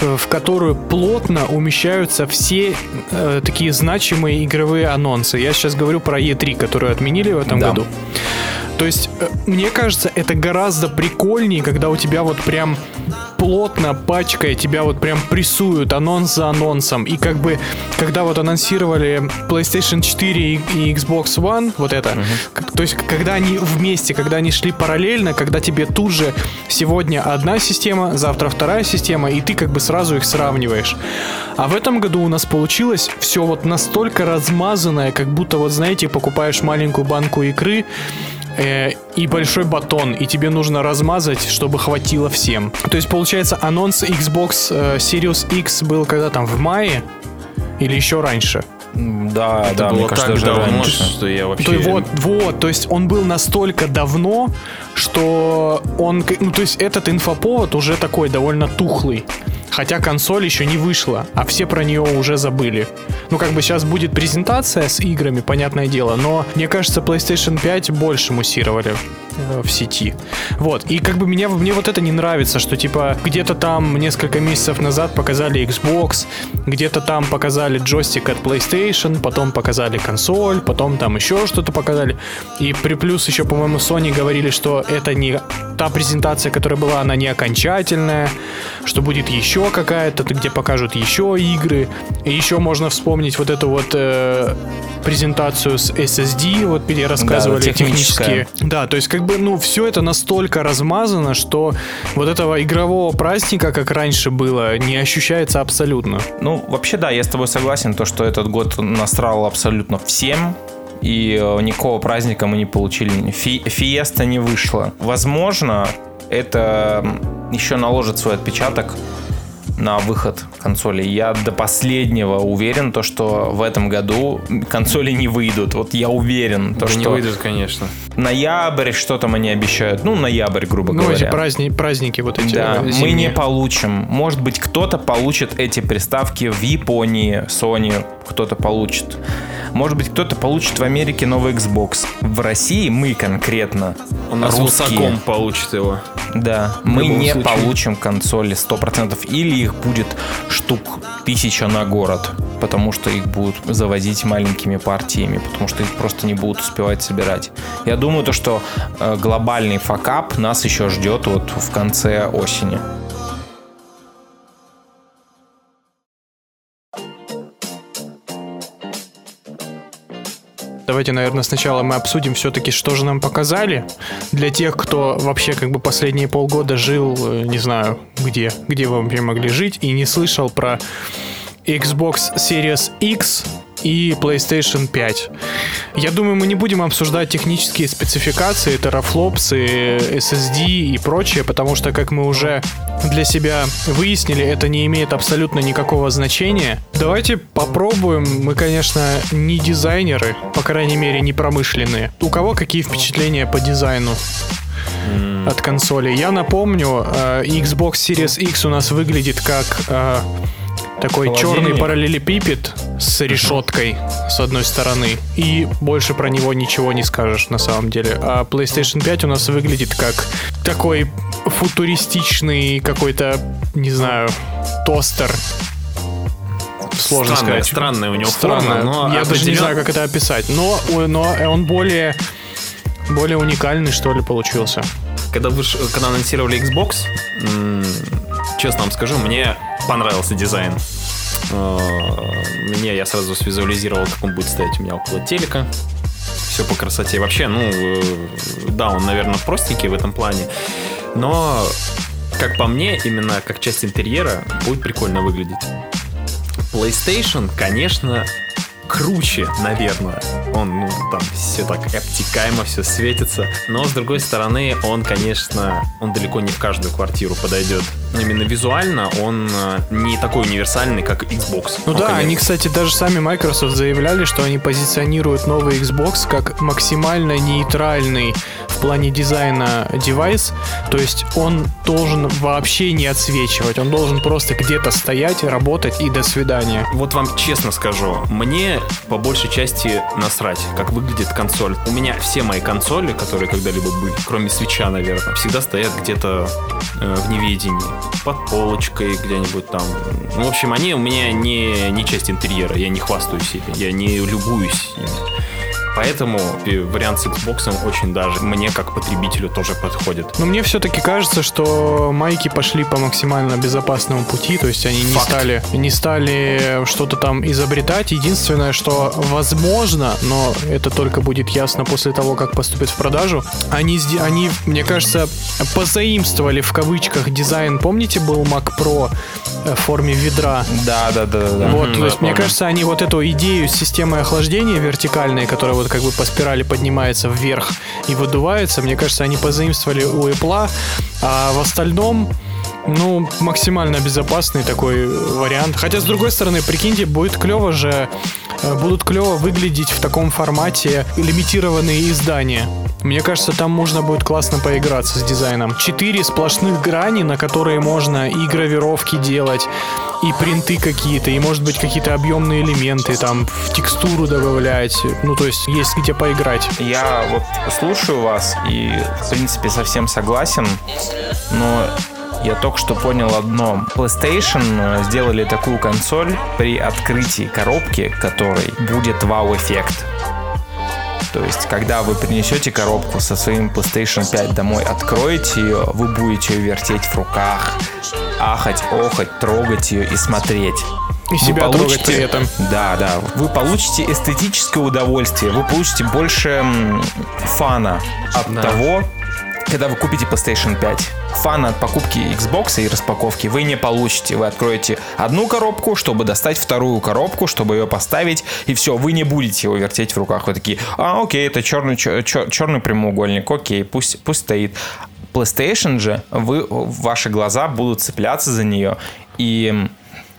э, в которую плотно умещаются все э, такие значимые игровые анонсы. Я сейчас говорю про E3, которую отменили в этом Да. году. То есть, э, мне кажется, это гораздо прикольнее, когда у тебя вот прям плотно пачкая тебя вот прям прессуют анонс за анонсом. И как бы, когда вот анонсировали PlayStation 4 и, и Xbox One, вот это, как- то есть, когда они вместе, когда они шли параллельно, когда тебе тут же сегодня одна система, завтра вторая система, и ты как бы сразу их сравниваешь. А в этом году у нас получилось все вот настолько размазанное, как будто вот, знаете, покупаешь маленькую банку икры, э, и большой батон, и тебе нужно размазать, чтобы хватило всем. То есть, получается, анонс Xbox э, Series X был когда там, в мае? Или еще раньше? Да, Это да, было мне кажется, так даже давно, раньше. что я вообще... То вот, вот, то есть он был настолько давно, что он, ну то есть этот инфоповод уже такой довольно тухлый. Хотя консоль еще не вышла, а все про нее уже забыли. Ну, как бы сейчас будет презентация с играми, понятное дело, но мне кажется, PlayStation 5 больше муссировали в сети. Вот. И как бы меня, мне вот это не нравится, что типа где-то там несколько месяцев назад показали Xbox, где-то там показали джойстик от PlayStation, потом показали консоль, потом там еще что-то показали. И при плюс еще, по-моему, Sony говорили, что это не та презентация, которая была, она не окончательная, что будет еще какая-то, где покажут еще игры. И еще можно вспомнить вот эту вот э, презентацию с SSD, вот где рассказывали Да, технические да, то есть как бы, ну, все это настолько размазано, что вот этого игрового праздника, как раньше было, не ощущается абсолютно. Ну, вообще, да, я с тобой согласен, то, что этот год насрал абсолютно всем, и э, никакого праздника мы не получили, Фи- фиеста не вышла. Возможно, это еще наложит свой отпечаток на выход консоли. Я до последнего уверен, то, что в этом году консоли не выйдут. Вот я уверен, то, Да что не выйдут, конечно. Ноябрь, что там они обещают. Ну, ноябрь, грубо Ну, говоря. эти праздни- праздники вот эти Да, э, мы зимние. не получим. Может быть, кто-то получит эти приставки в Японии, Sony кто-то получит. Может быть, кто-то получит в Америке новый Xbox. В России мы конкретно, У нас русские, получит его. да, мы не случае. получим консоли 100%. Или их будет штук тысяча на город. Потому что их будут завозить маленькими партиями. Потому что их просто не будут успевать собирать. Я думаю, то, что э, глобальный факап нас еще ждет вот в конце осени. Давайте, наверное, сначала мы обсудим все-таки, что же нам показали. Для тех, кто вообще как бы последние полгода жил, э, не знаю, где, где вы вообще могли жить, и не слышал про Xbox Series X и PlayStation 5. Я думаю, мы не будем обсуждать технические спецификации, терафлопсы, SSD и прочее, потому что, как мы уже для себя выяснили, это не имеет абсолютно никакого значения. Давайте попробуем. Мы, конечно, не дизайнеры, по крайней мере, не промышленные. У кого какие впечатления по дизайну? от консоли. Я напомню, э, Xbox Series X у нас выглядит как э, такой черный параллелепипед с решеткой с одной стороны. И больше про него ничего не скажешь на самом деле. А PlayStation 5 у нас выглядит как такой футуристичный какой-то, не знаю, тостер. Сложно Странная- сказать. странная у него Странно. форма, но Я даже не определен- знаю, как это описать. Но, но он более более уникальный, что ли, получился. Когда, выш... когда анонсировали Xbox, честно вам скажу, мне понравился дизайн. Э, Мне я сразу свизуализировал, как он будет стоять у меня около телека. Все по красоте. Вообще, ну, э, да, он, наверное, простенький в этом плане. Но, как по мне, именно как часть интерьера будет прикольно выглядеть. PlayStation, конечно, круче, наверное. Он, ну, там все так обтекаемо, все светится. Но, с другой стороны, он, конечно, он далеко не в каждую квартиру подойдет. Именно визуально он э, не такой универсальный, как Xbox. Ну Он, да, конечно, они, кстати, даже сами Microsoft заявляли, что они позиционируют новый Xbox как максимально нейтральный в плане дизайна девайс. То есть он должен вообще не отсвечивать, он должен просто где-то стоять, работать и до свидания. Вот вам честно скажу, мне по большей части насрать, как выглядит консоль. У меня все мои консоли, которые когда-либо были, кроме свеча, наверное, всегда стоят где-то э, в неведении. Под полочкой где-нибудь там. Ну, в общем, они у меня не, не часть интерьера, я не хвастаюсь ими, я не любуюсь ими. Поэтому вариант с Xbox очень даже мне как потребителю тоже подходит. Но мне все-таки кажется, что майки пошли по максимально безопасному пути, то есть они не Факт. стали, не стали что-то там изобретать. Единственное, что возможно, но это только будет ясно после того, как поступит в продажу, они, они мне кажется, позаимствовали в кавычках дизайн. Помните, был Mac Pro э, в форме ведра? Да, да, да, да. Вот, Мгм, то есть, да, мне помню. кажется, они вот эту идею с системой охлаждения вертикальной, которая вот как бы по спирали поднимается вверх и выдувается, мне кажется, они позаимствовали у Apple, а в остальном ну, максимально безопасный такой вариант. Хотя, с другой стороны, прикиньте, будет клево же, э, будут клево выглядеть в таком формате лимитированные издания. Мне кажется, там можно будет классно поиграться с дизайном. Четыре сплошных грани, на которые можно и гравировки делать, и принты какие-то, и, может быть, какие-то объемные элементы, там, в текстуру добавлять. Ну, то есть, есть где поиграть. Я вот слушаю вас и, в принципе, совсем согласен, но я только что понял одно. PlayStation э, сделали такую консоль при открытии коробки, которой будет вау-эффект. То есть, когда вы принесете коробку со своим PlayStation 5 домой, откроете ее, вы будете ее вертеть в руках, ахать, охать, трогать ее и смотреть. И Вы себя трогать при этом. Да, да. Вы получите эстетическое удовольствие, вы получите больше фана от Да. того, когда вы купите PlayStation 5. Фана от покупки Xbox и распаковки вы не получите. Вы откроете одну коробку, чтобы достать вторую коробку, чтобы ее поставить, и все, вы не будете его вертеть в руках. Вы такие, а, окей, это черный, черный прямоугольник, окей, пусть, пусть стоит. PlayStation же, вы, ваши глаза будут цепляться за нее, и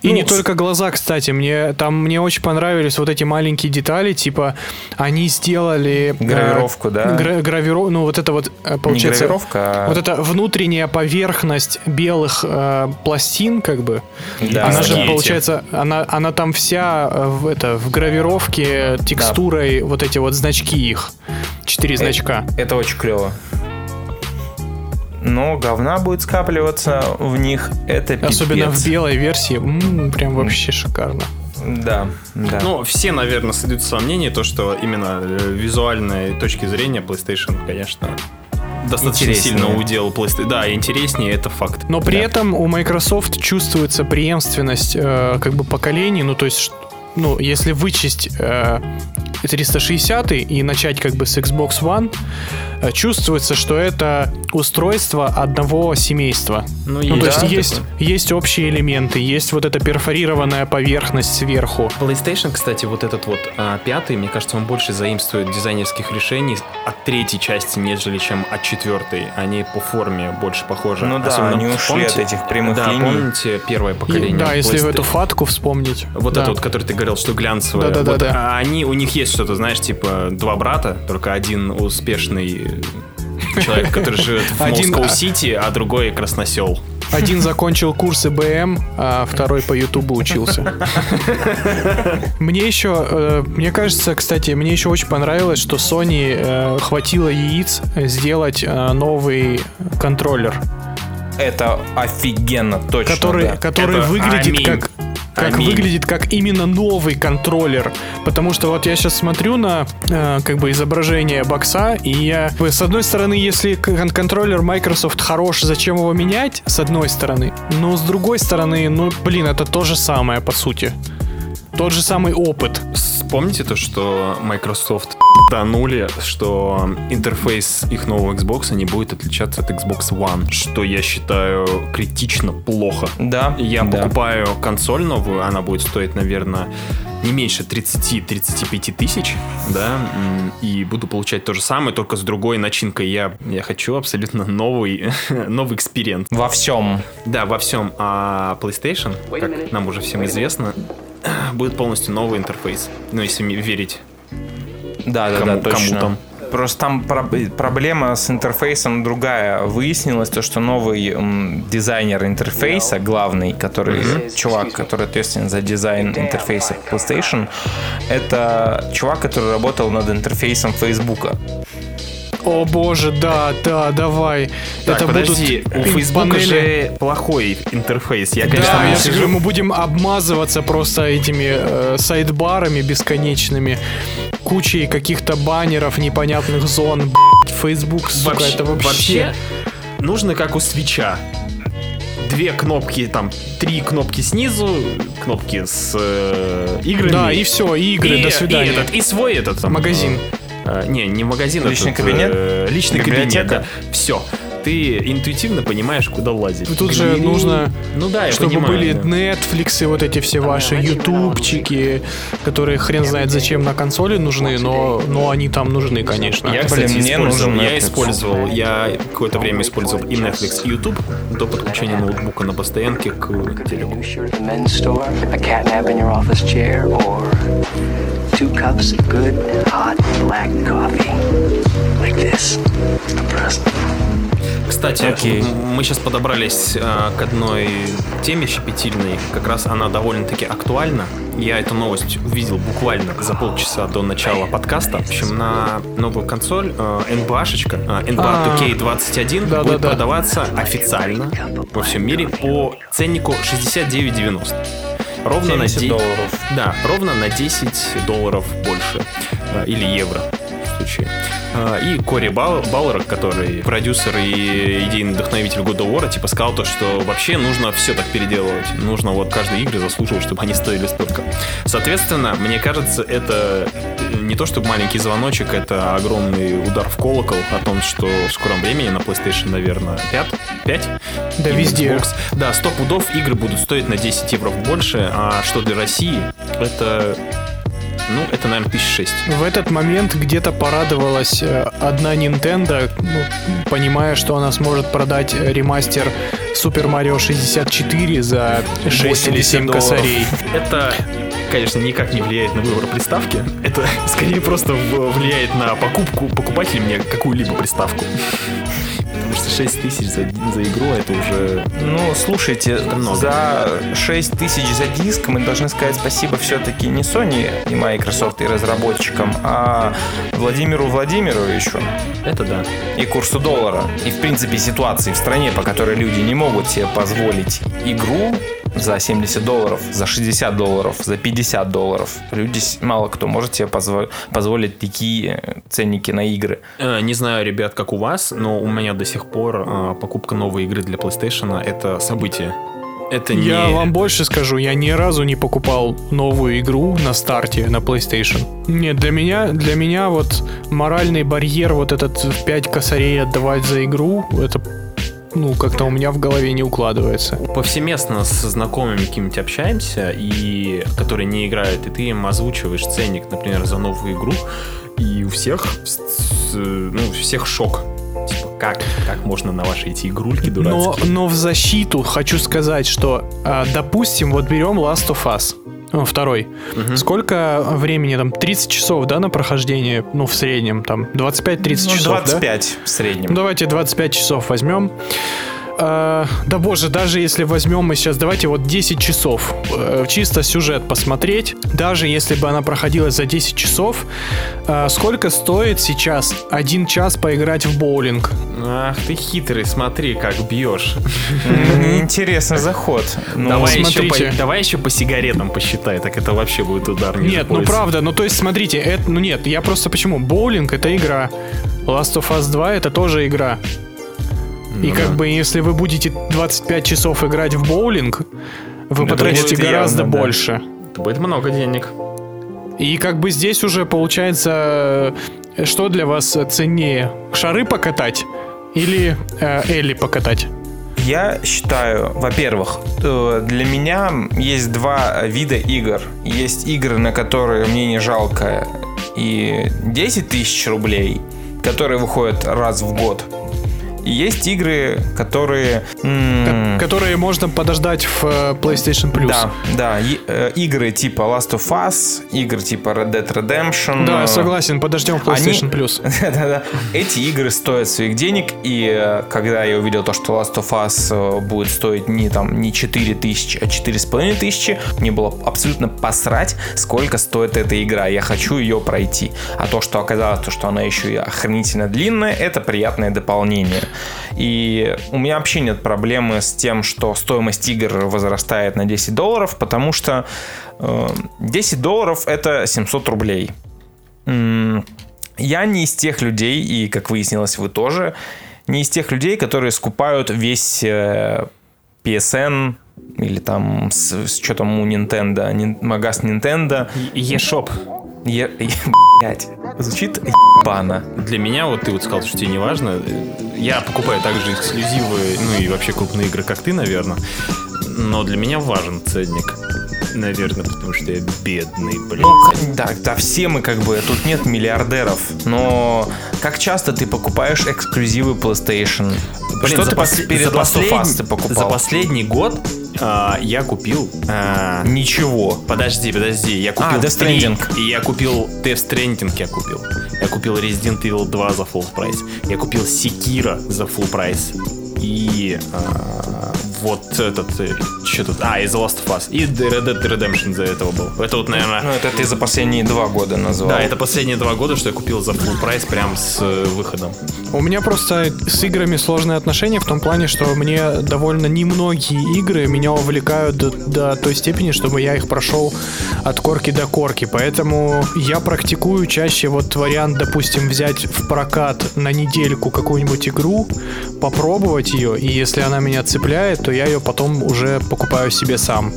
И ну, не только глаза, кстати, мне там мне очень понравились вот эти маленькие детали, типа они сделали э, Гравировку, да? гра- гравиро- ну вот это вот э, не получается гравировка, а- вот эта внутренняя поверхность белых э, пластин, как бы, Да. она же получается, она она там вся э, в это в гравировке текстурой вот эти вот значки их, четыре значка. Это очень клево. Но говна будет скапливаться в них, это пипец. Особенно в белой версии, М, прям вообще шикарно. Да, да. Ну, все, наверное, сойдутся со мнения, то, что именно э, визуальной точки зрения PlayStation, конечно, достаточно Интереснее. сильно удел PlayStation. Да, интереснее, это факт. Но при Да. этом у Microsoft чувствуется преемственность э, как бы поколений, ну то есть, ну если вычесть э, 360 и начать как бы с Xbox One, чувствуется, что это устройство одного семейства. Ну, Ну, то есть есть, есть общие элементы, есть вот эта перфорированная поверхность сверху. PlayStation, кстати, вот этот вот а, пятый, мне кажется, он больше заимствует дизайнерских решений от третьей части, нежели чем от четвертой. Они по форме больше похожи. Ну да, Особенно, они ушли от этих прямых да, линий. помните первое И- поколение? да, если в PlayStation? эту фатку вспомнить. Вот да. это вот, который ты говорил, что глянцевое. Да-да-да-да. Вот, а они, у них есть что-то, знаешь, типа два брата, только один успешный человек, который живет в Москва-Сити, а другой красносел. Один закончил курсы БМ, а второй по Ютубу учился. Мне еще, э, мне кажется, кстати, мне еще очень понравилось, что Sony э, хватило яиц сделать э, новый контроллер, Это офигенно, точно. который, да. который Это выглядит аминь. как как Аминь. выглядит как именно новый контроллер, потому что вот я сейчас смотрю на э, как бы изображение бокса и я с одной стороны, если кон- контроллер Microsoft хорош, зачем его менять? С одной стороны, но с другой стороны, ну блин, это то же самое по сути, тот же самый опыт. Помните то, что Microsoft тонули, что интерфейс их нового Xbox не будет отличаться от Xbox One, что я считаю критично плохо. Да, Я да. покупаю консоль новую, она будет стоить, наверное, не меньше 30-35 тысяч, да, и буду получать то же самое, только с другой начинкой. Я, я хочу абсолютно новый, новый эксперимент. Во всем. Да, во всем. А PlayStation, как нам уже всем известно, будет полностью новый интерфейс. Ну, если верить. Да, да, Кому- да, точно. кому там? Просто там про- проблема с интерфейсом другая. Выяснилось то, что новый дизайнер интерфейса, главный, который чувак, который ответственен за дизайн интерфейса PlayStation, это чувак, который работал над интерфейсом Фейсбука. О боже, да, да, давай. Так, это подожди, будут у панели. же плохой интерфейс. Я, конечно, Да, я сижу- говорю, мы будем обмазываться просто этими э, сайдбарами бесконечными, кучей каких-то баннеров, непонятных зон. Facebook, сука, вообще, это вообще... вообще нужно как у свеча. Две кнопки, там, три кнопки снизу, кнопки с э, играми. Да, и все, игры, и, до свидания. И, этот, и свой этот там, Магазин. э, э, не, не магазин. Личный этот, кабинет? э, личный кабинет, да. Все. Ты интуитивно понимаешь, куда лазить. Тут же Галереи. нужно, ну, да, чтобы понимаю, были да. Netflix и вот эти все ваши ютубчики, которые хрен знает зачем на консоли нужны, но, но они там нужны, конечно. Я, Блин, кстати, мне использовал, нужен я использовал, я какое-то время использовал и Netflix, и YouTube до подключения ноутбука на постоянке к телеку. The two cups of good, hot, black coffee. Like this. A present. Кстати, м- мы сейчас подобрались э, к одной теме щепетильной. Как раз она довольно-таки актуальна. Я эту новость увидел буквально за полчаса до начала подкаста. В общем, на новую консоль э, NBA-шечка, э, NBA А. 2K21 Да-да-да. будет продаваться официально во всем мире по ценнику 69,90. Ровно на 70 де- долларов. Да, ровно на 10 долларов больше. э, Или евро в случае. А, И Кори Бал- Баллер, который продюсер и идейный вдохновитель God of War, типа сказал то, что вообще нужно все так переделывать. Нужно вот каждой игре заслуживать, чтобы они стоили столько. Соответственно, мне кажется, это не то чтобы маленький звоночек, это огромный удар в колокол о том, что в скором времени на PlayStation, наверное, 5, 5 Да везде. Да, 100 пудов игры будут стоить на 10 евро больше, а что для России, это Ну, это, наверное, 1006. В этот момент где-то порадовалась э, одна Nintendo, ну, понимая, что она сможет продать ремастер Super Mario 64 за 6 или 7 долларов. косарей. Это, конечно, никак не влияет на выбор приставки. Это скорее просто влияет на покупку покупателя мне какую-либо приставку. Потому что 6 тысяч за, за игру это уже... Ну, слушайте, много. за 6 тысяч за диск мы должны сказать спасибо все-таки не Sony и Microsoft и разработчикам, а Владимиру Владимировичу Это да. и курсу доллара. И, в принципе, ситуации в стране, по которой люди не могут себе позволить игру за 70 долларов, за 60 долларов, за 50 долларов. Люди, мало кто может себе позво- позволить такие э, ценники на игры. Э, Не знаю, ребят, как у вас, но у меня до сих пор э, покупка новой игры для PlayStation это событие. Это не... Я вам больше скажу, я ни разу не покупал новую игру на старте на PlayStation. Нет, для меня, для меня вот моральный барьер вот этот в 5 косарей отдавать за игру, это ну, как-то у меня в голове не укладывается. повсеместно с знакомыми какими-нибудь общаемся, и которые не играют, и ты им озвучиваешь ценник, например, за новую игру, и у всех, ну, у всех шок. Типа, как, как можно на ваши эти игрульки Но, дурацкие? но в защиту хочу сказать, что, а, допустим, вот берем Last of Us, ну, второй. Сколько времени там? 30 часов, да, на прохождение? Ну, в среднем, там, 25-30 Ну, часов, да? 25 в среднем. Ну, Давайте 25 часов возьмем. А, да боже, даже если возьмем мы сейчас, давайте вот 10 часов, э, чисто сюжет посмотреть, даже если бы она проходила за 10 часов, а, сколько стоит сейчас один час поиграть в боулинг? Ах ты хитрый, смотри, как бьешь. Интересный заход. Ну, давай, еще по, давай еще по сигаретам посчитай, так это вообще будет удар Нет, ну правда, ну то есть смотрите, это, ну нет, я просто почему? Боулинг это игра, Last of Us 2 это тоже игра. И Ну как да. бы если вы будете 25 часов играть в боулинг, вы Это потратите гораздо явно, да. больше. Это будет много денег. И как бы здесь уже получается, э, что для вас ценнее? Шары покатать или э, Элли покатать? Я считаю, во-первых, э, для меня есть два вида игр. Есть игры, на которые мне не жалко и 10 тысяч рублей, которые выходят раз в год. И есть игры, которые... м, Которые можно подождать в э, PlayStation Plus. Да, да, и, э, игры типа Last of Us, игры типа Red Dead Redemption. Да, согласен, подождем PlayStation Plus. Да-да-да. Эти игры стоят своих денег, и э, когда я увидел то, что Last of Us будет стоить не там не 4 тысячи, а 4,5 тысячи, мне было абсолютно посрать, сколько стоит эта игра. Я хочу ее пройти. А то, что оказалось, то, что она еще и охренительно длинная, это приятное дополнение. И у меня вообще нет проблемы с тем, что стоимость игр возрастает на 10 долларов, потому что э, 10 долларов это 700 рублей. Я не из тех людей, и как выяснилось, вы тоже, не из тех людей, которые скупают весь э, PSN или там с, с- что там у Nintendo, магаз Nintendo. eShop. Я, блядь, звучит ебано. Для меня, вот ты вот сказал, что тебе не важно. Я покупаю также эксклюзивы, ну и вообще крупные игры, как ты, наверное. Но для меня важен ценник. Наверное, потому что я бедный, блин. Ну, да, да, все мы как бы, тут нет миллиардеров, но как часто ты покупаешь эксклюзивы PlayStation? Блин, что за ты после- перед за Last of Us ты покупал? За последний год а, я купил... а, Ничего. Подожди, подожди, я купил А, Death Stranding. и я купил Death Stranding я купил. Я купил Resident Evil 2 за full прайс. Я купил Sekiro за full прайс. И а, вот этот, что тут, а, и The Last of Us. И Red Dead Redemption за этого был. Это вот, наверное, Ну, это ты за последние два года назвал. да, это последние два года, что я купил за full прайс прям с э, выходом. У меня просто с играми сложные отношения в том плане, что мне довольно немногие игры меня увлекают до, до той степени, чтобы я их прошел от корки до корки. Поэтому я практикую чаще вот вариант, допустим, взять в прокат на недельку какую-нибудь игру, попробовать ее, и если она меня цепляет, то я ее потом уже покупаю себе сам.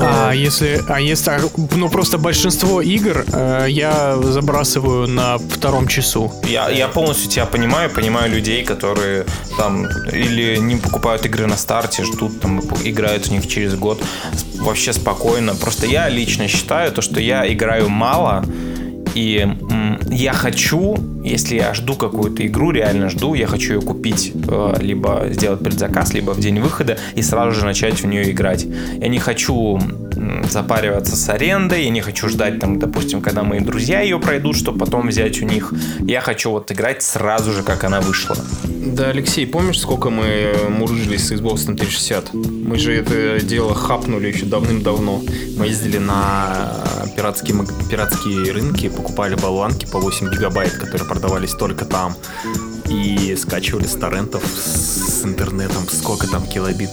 А если, а если, а, ну просто большинство игр э, я забрасываю на втором часу. Я, я полностью тебя понимаю, понимаю людей, которые там или не покупают игры на старте, ждут там играют в них через год вообще спокойно. Просто я лично считаю то, что я играю мало, и м, я хочу, если я жду какую-то игру, реально жду, я хочу ее купить, э, либо сделать предзаказ, либо в день выхода и сразу же начать в нее играть. Я не хочу запариваться с арендой, я не хочу ждать, там, допустим, когда мои друзья ее пройдут, чтобы потом взять у них. Я хочу вот играть сразу же, как она вышла. Да, Алексей, помнишь, сколько мы мурыжились с Xbox 360? Мы же это дело хапнули еще давным-давно. Мы ездили на пиратские, маг- пиратские рынки, покупали болванки по 8 гигабайт, которые продавались только там. И скачивали с торрентов с интернетом, сколько там килобит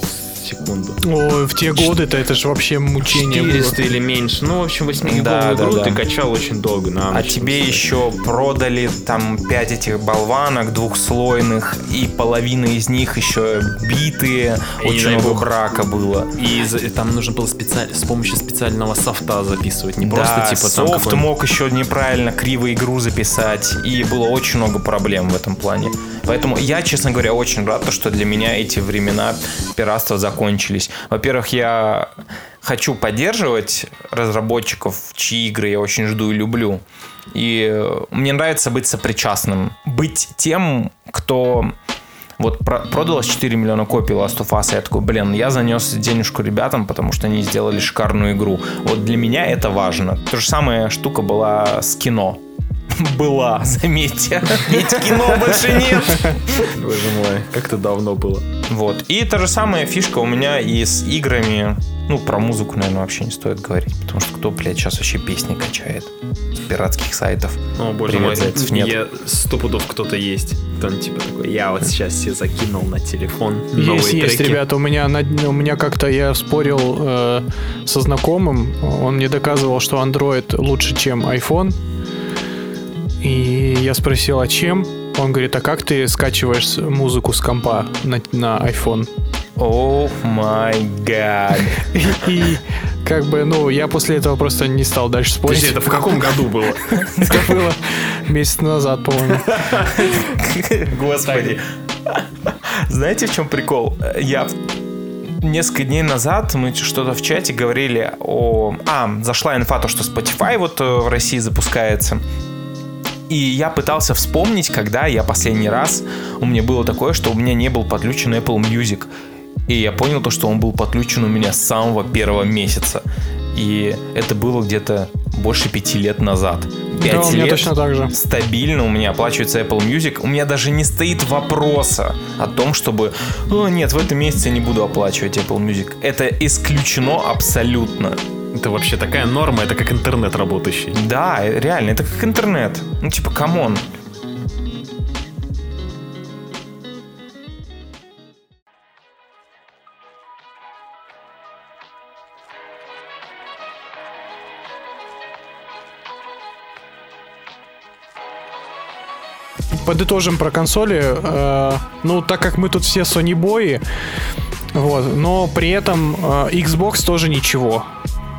секунду. Ой, в те годы-то это же вообще мучение 400 было. или меньше. Ну, в общем, 8 Да, гиговую да, игру да. ты качал очень долго. На А тебе еще продали там 5 этих болванок двухслойных, и половина из них еще битые. И Очень много бог. брака было. И там нужно было специаль... с помощью специального софта записывать. Не просто да, типа там софт мог еще неправильно криво игру записать, и было очень много проблем в этом плане. Поэтому я, честно говоря, очень рад, то, что для меня эти времена пиратства закончились. Во-первых, я хочу поддерживать разработчиков, чьи игры я очень жду и люблю. И э, мне нравится быть сопричастным. Быть тем, кто вот про- продалось 4 миллиона копий Last of Us, и я такой, блин, я занес денежку ребятам, потому что они сделали шикарную игру. Вот для меня это важно. То же самая штука была с кино. Была, заметьте. Ведь кино больше нет. Боже мой, как-то давно было. Вот. И та же самая фишка у меня и с играми. Ну, про музыку, наверное, вообще не стоит говорить. Потому что кто, блядь, сейчас вообще песни качает с пиратских сайтов. О, боже Привет, мой, зайцев, нет. я сто пудов кто-то есть. Кто типа такой, я вот сейчас себе закинул на телефон новые Есть, есть, треки. ребята. У меня, на- у меня как-то я спорил э, со знакомым. Он мне доказывал, что Android лучше, чем iPhone. И я спросил, а чем? Он говорит, а как ты скачиваешь музыку с компа на, на iPhone? О май гад. И как бы, ну, я после этого просто не стал дальше спорить. Подожди, это в каком году было? Это было месяц назад, по-моему. Господи. Знаете, в чем прикол? Я несколько дней назад мы что-то в чате говорили о... А, зашла инфа, то, что Spotify вот э, в России запускается. И я пытался вспомнить, когда я последний раз... У меня было такое, что у меня не был подключен Apple Music. И я понял то, что он был подключен у меня с самого первого месяца. И это было где-то больше пяти лет назад. Пять Да, у меня лет точно так же. стабильно у меня оплачивается Apple Music. У меня даже не стоит вопроса о том, чтобы «О, нет, в этом месяце я не буду оплачивать Apple Music. Это исключено абсолютно. Это вообще такая норма, это как интернет работающий. Да, реально, это как интернет. Ну, типа, come on. Подытожим про консоли. Э, ну, так как мы тут все Sony бои, вот, но при этом э, Xbox тоже ничего.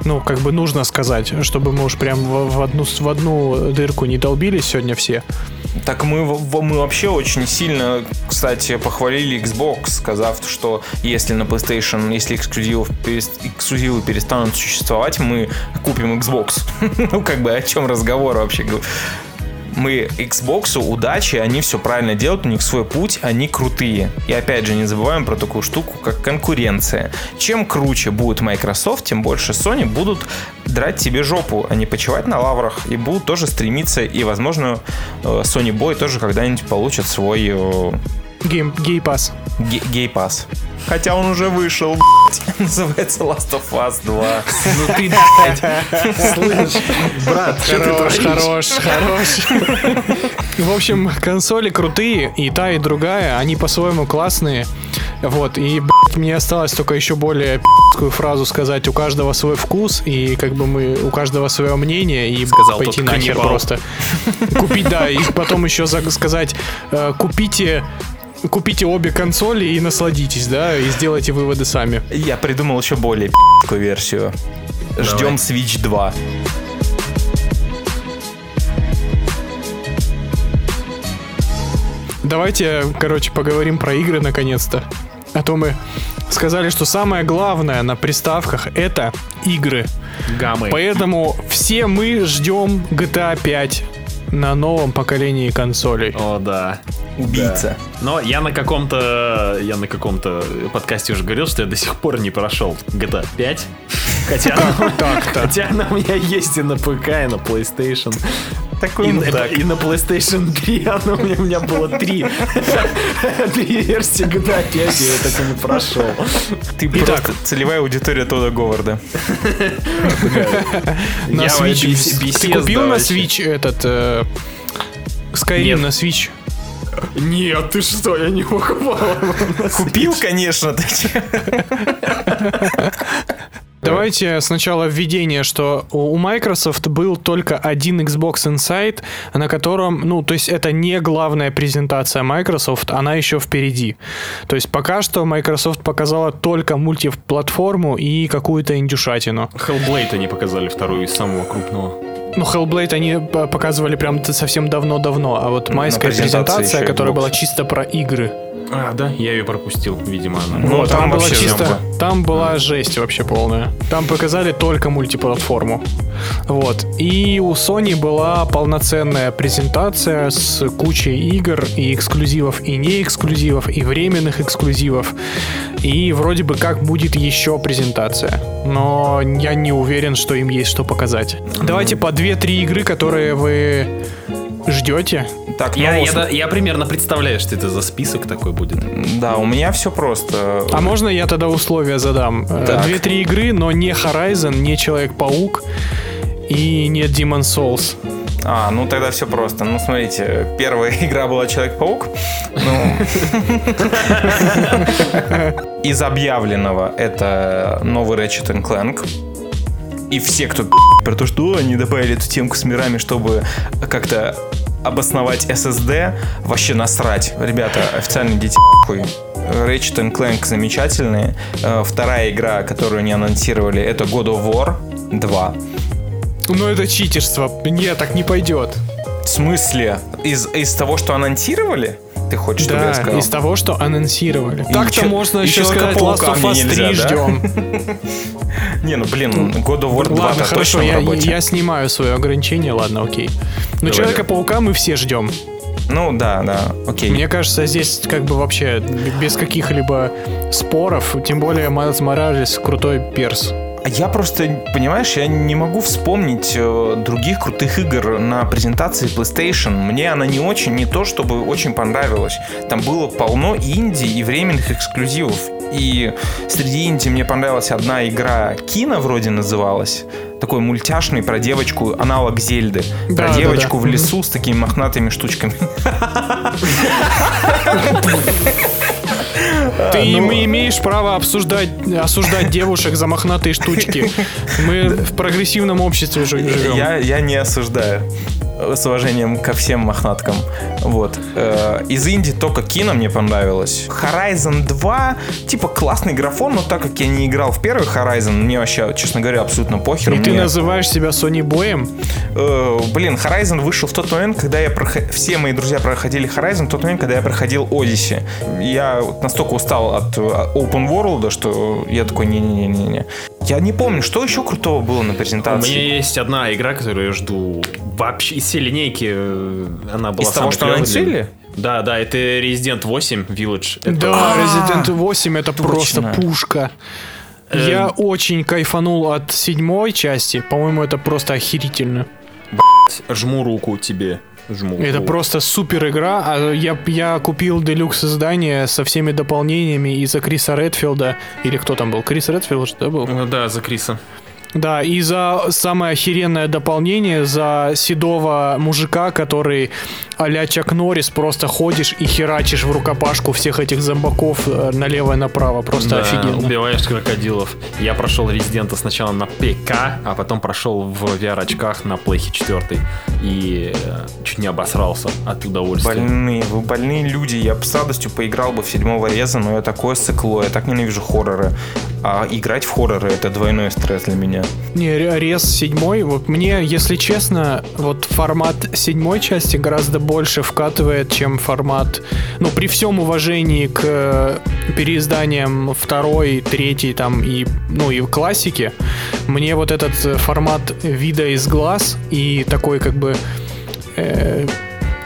Ну, как бы нужно сказать, чтобы мы уж прям в, в одну, в одну дырку не долбились сегодня все. Так мы, мы вообще очень сильно, кстати, похвалили Xbox, сказав, что если на PlayStation, если эксклюзивы, эксклюзивы перестанут существовать, мы купим Xbox. ну, как бы о чем разговор вообще? Мы Xbox, удачи, они все правильно делают, у них свой путь, они крутые. И опять же, не забываем про такую штуку, как конкуренция. Чем круче будет Microsoft, тем больше Sony будут драть тебе жопу, а не почивать на лаврах. И будут тоже стремиться, и, возможно, э, Sony Boy тоже когда-нибудь получит свой э, Гейм, гей-пас. ге- гей-пас. Хотя он уже вышел, блядь. Называется Last of Us 2. Ну ты, слышь, брат, Хорош, хорош, хорош. В общем, консоли крутые, и та, и другая, они по-своему классные. Вот, и, блядь, мне осталось только еще более пи***скую фразу сказать, у каждого свой вкус, и как бы мы, у каждого свое мнение, и блядь, Сказал пойти нахер каннибал. просто. Купить, да, и потом еще за- сказать, э, купите купите обе консоли и насладитесь, да, и сделайте выводы сами. Я придумал еще более пи***кую версию. Ждем Switch 2. Давайте, короче, поговорим про игры наконец-то. А то мы сказали, что самое главное на приставках это игры. Гаммы. Поэтому все мы ждем GTA 5 на новом поколении консолей. О, да. Убийца. Но я на каком-то я на каком-то подкасте уже говорил, что я до сих пор не прошел GTA 5. Хотя, хотя она у меня есть и на ПК, и на PlayStation. Такой И, мудак. и на PlayStation 3 она у меня, у меня было три. Три версии GTA 5, я ее так и не прошел. Ты просто целевая аудитория Тода Говарда. На Я Switch. Ты купил на вообще. Switch этот э, Skyrim Нет. на Switch? Нет, ты что, я не покупал. Купил, конечно. Давайте сначала введение, что у Microsoft был только один Xbox Inside, на котором, ну, то есть это не главная презентация Microsoft, она еще впереди. То есть пока что Microsoft показала только мультиплатформу и какую-то индюшатину. Hellblade они показали вторую из самого крупного. Ну, Hellblade они показывали прям совсем давно-давно, а вот майская презентация, еще которая была чисто про игры. А, да, я ее пропустил, видимо, она. Ну, Вот, там там, была вообще чисто, там была жесть вообще полная. Там показали только мультиплатформу. Вот. И у Sony была полноценная презентация с кучей игр и эксклюзивов, и не эксклюзивов, и временных эксклюзивов. И вроде бы как будет еще презентация. Но я не уверен, что им есть что показать. Давайте по 2-3 игры, которые вы ждете. Так, Я, ну, я, да- я примерно представляю, что это за список такой будет. да, у меня все просто. А можно я тогда условия задам? Э. Две-три игры, но не Horizon, не Человек-паук и не Demon Souls. А, ну тогда все просто. Ну, смотрите, первая игра была Человек-паук. Ну, из объявленного это новый Ratchet Clank. И все, кто про то, что «О, они добавили эту темку с мирами, чтобы как-то обосновать SSD, вообще насрать. Ребята, официально идите хуй. Ratchet Clank замечательные. Э, Вторая игра, которую они анонсировали, это God of War 2. Ну это читерство. Не, так не пойдет. В смысле? Из, из того, что анонсировали? Ты хочешь, чтобы я Да, сказал? из того, что анонсировали. Так-то чё- можно еще сказать Last of Us 3 нельзя, да? ждем. Не, ну блин, God of War 2 Ладно, хорошо, я, я снимаю свое ограничение, ладно, окей. Но Человека-паука мы все ждем. Ну да, да, окей. Мне кажется, здесь как бы вообще без каких-либо споров, тем более Майлз Моралес крутой перс. Я просто, понимаешь, я не могу вспомнить э, других крутых игр на презентации PlayStation. Мне она не очень, не то чтобы очень понравилась. Там было полно инди и временных эксклюзивов. И среди инди мне понравилась одна игра Кина вроде называлась. Такой мультяшный про девочку, аналог Зельды. Да, про да, девочку да. в лесу с такими мохнатыми штучками. Ты ну- мы имеешь право обсуждать, осуждать девушек за мохнатые штучки. Мы в прогрессивном обществе жи- живем. Я, я не осуждаю. С уважением ко всем мохнаткам. Вот. Э, Из инди только кино мне понравилось. Horizon 2, типа классный графон, но так как я не играл в первый Horizon, мне вообще, честно говоря, абсолютно похер. И ты Мне, называешь себя Sony Боем? э, блин, Horizon вышел в тот момент, когда я проход... все мои друзья проходили Horizon, в тот момент, когда я проходил Odyssey. Я настолько устал от э, Open World, что я такой, не-не-не-не. Я не помню, что еще крутого было на У презентации. меня есть одна игра, которую я жду вообще из всей линейки. э, Она была Из того, что анонсировали? Да, да, это Resident 8 Village. Это- Да, А, Resident 8 это точно. просто пушка. Эм. Я очень кайфанул от седьмой части. По-моему, это просто охерительно. Жму руку тебе. Жму. Это просто супер игра. А Я, я купил делюкс издание со всеми дополнениями из-за Криса Редфилда. Или кто там был? Крис Редфилд, что был? Э, Да, за Криса. Да, и за самое охеренное дополнение, за седого мужика, который а-ля Чак Норрис, просто ходишь и херачишь в рукопашку всех этих зомбаков э, налево и направо. Просто Да, офигенно. убиваешь крокодилов. Я прошел Резидента сначала на ПК, а потом прошел в VR-очках на Плейхе 4. И э, чуть не обосрался от удовольствия. Больные, вы больные люди. Я бы с радостью поиграл бы в седьмого реза, но я такое сыкло, я так ненавижу хорроры. А играть в хорроры это двойной стресс для меня. Не, ре- рез седьмой, вот мне, если честно, вот формат седьмой части гораздо больше вкатывает, чем формат, ну, при всем уважении к э, переизданиям второй, третий там и, ну, и классики, мне вот этот формат вида из глаз и такой как бы э,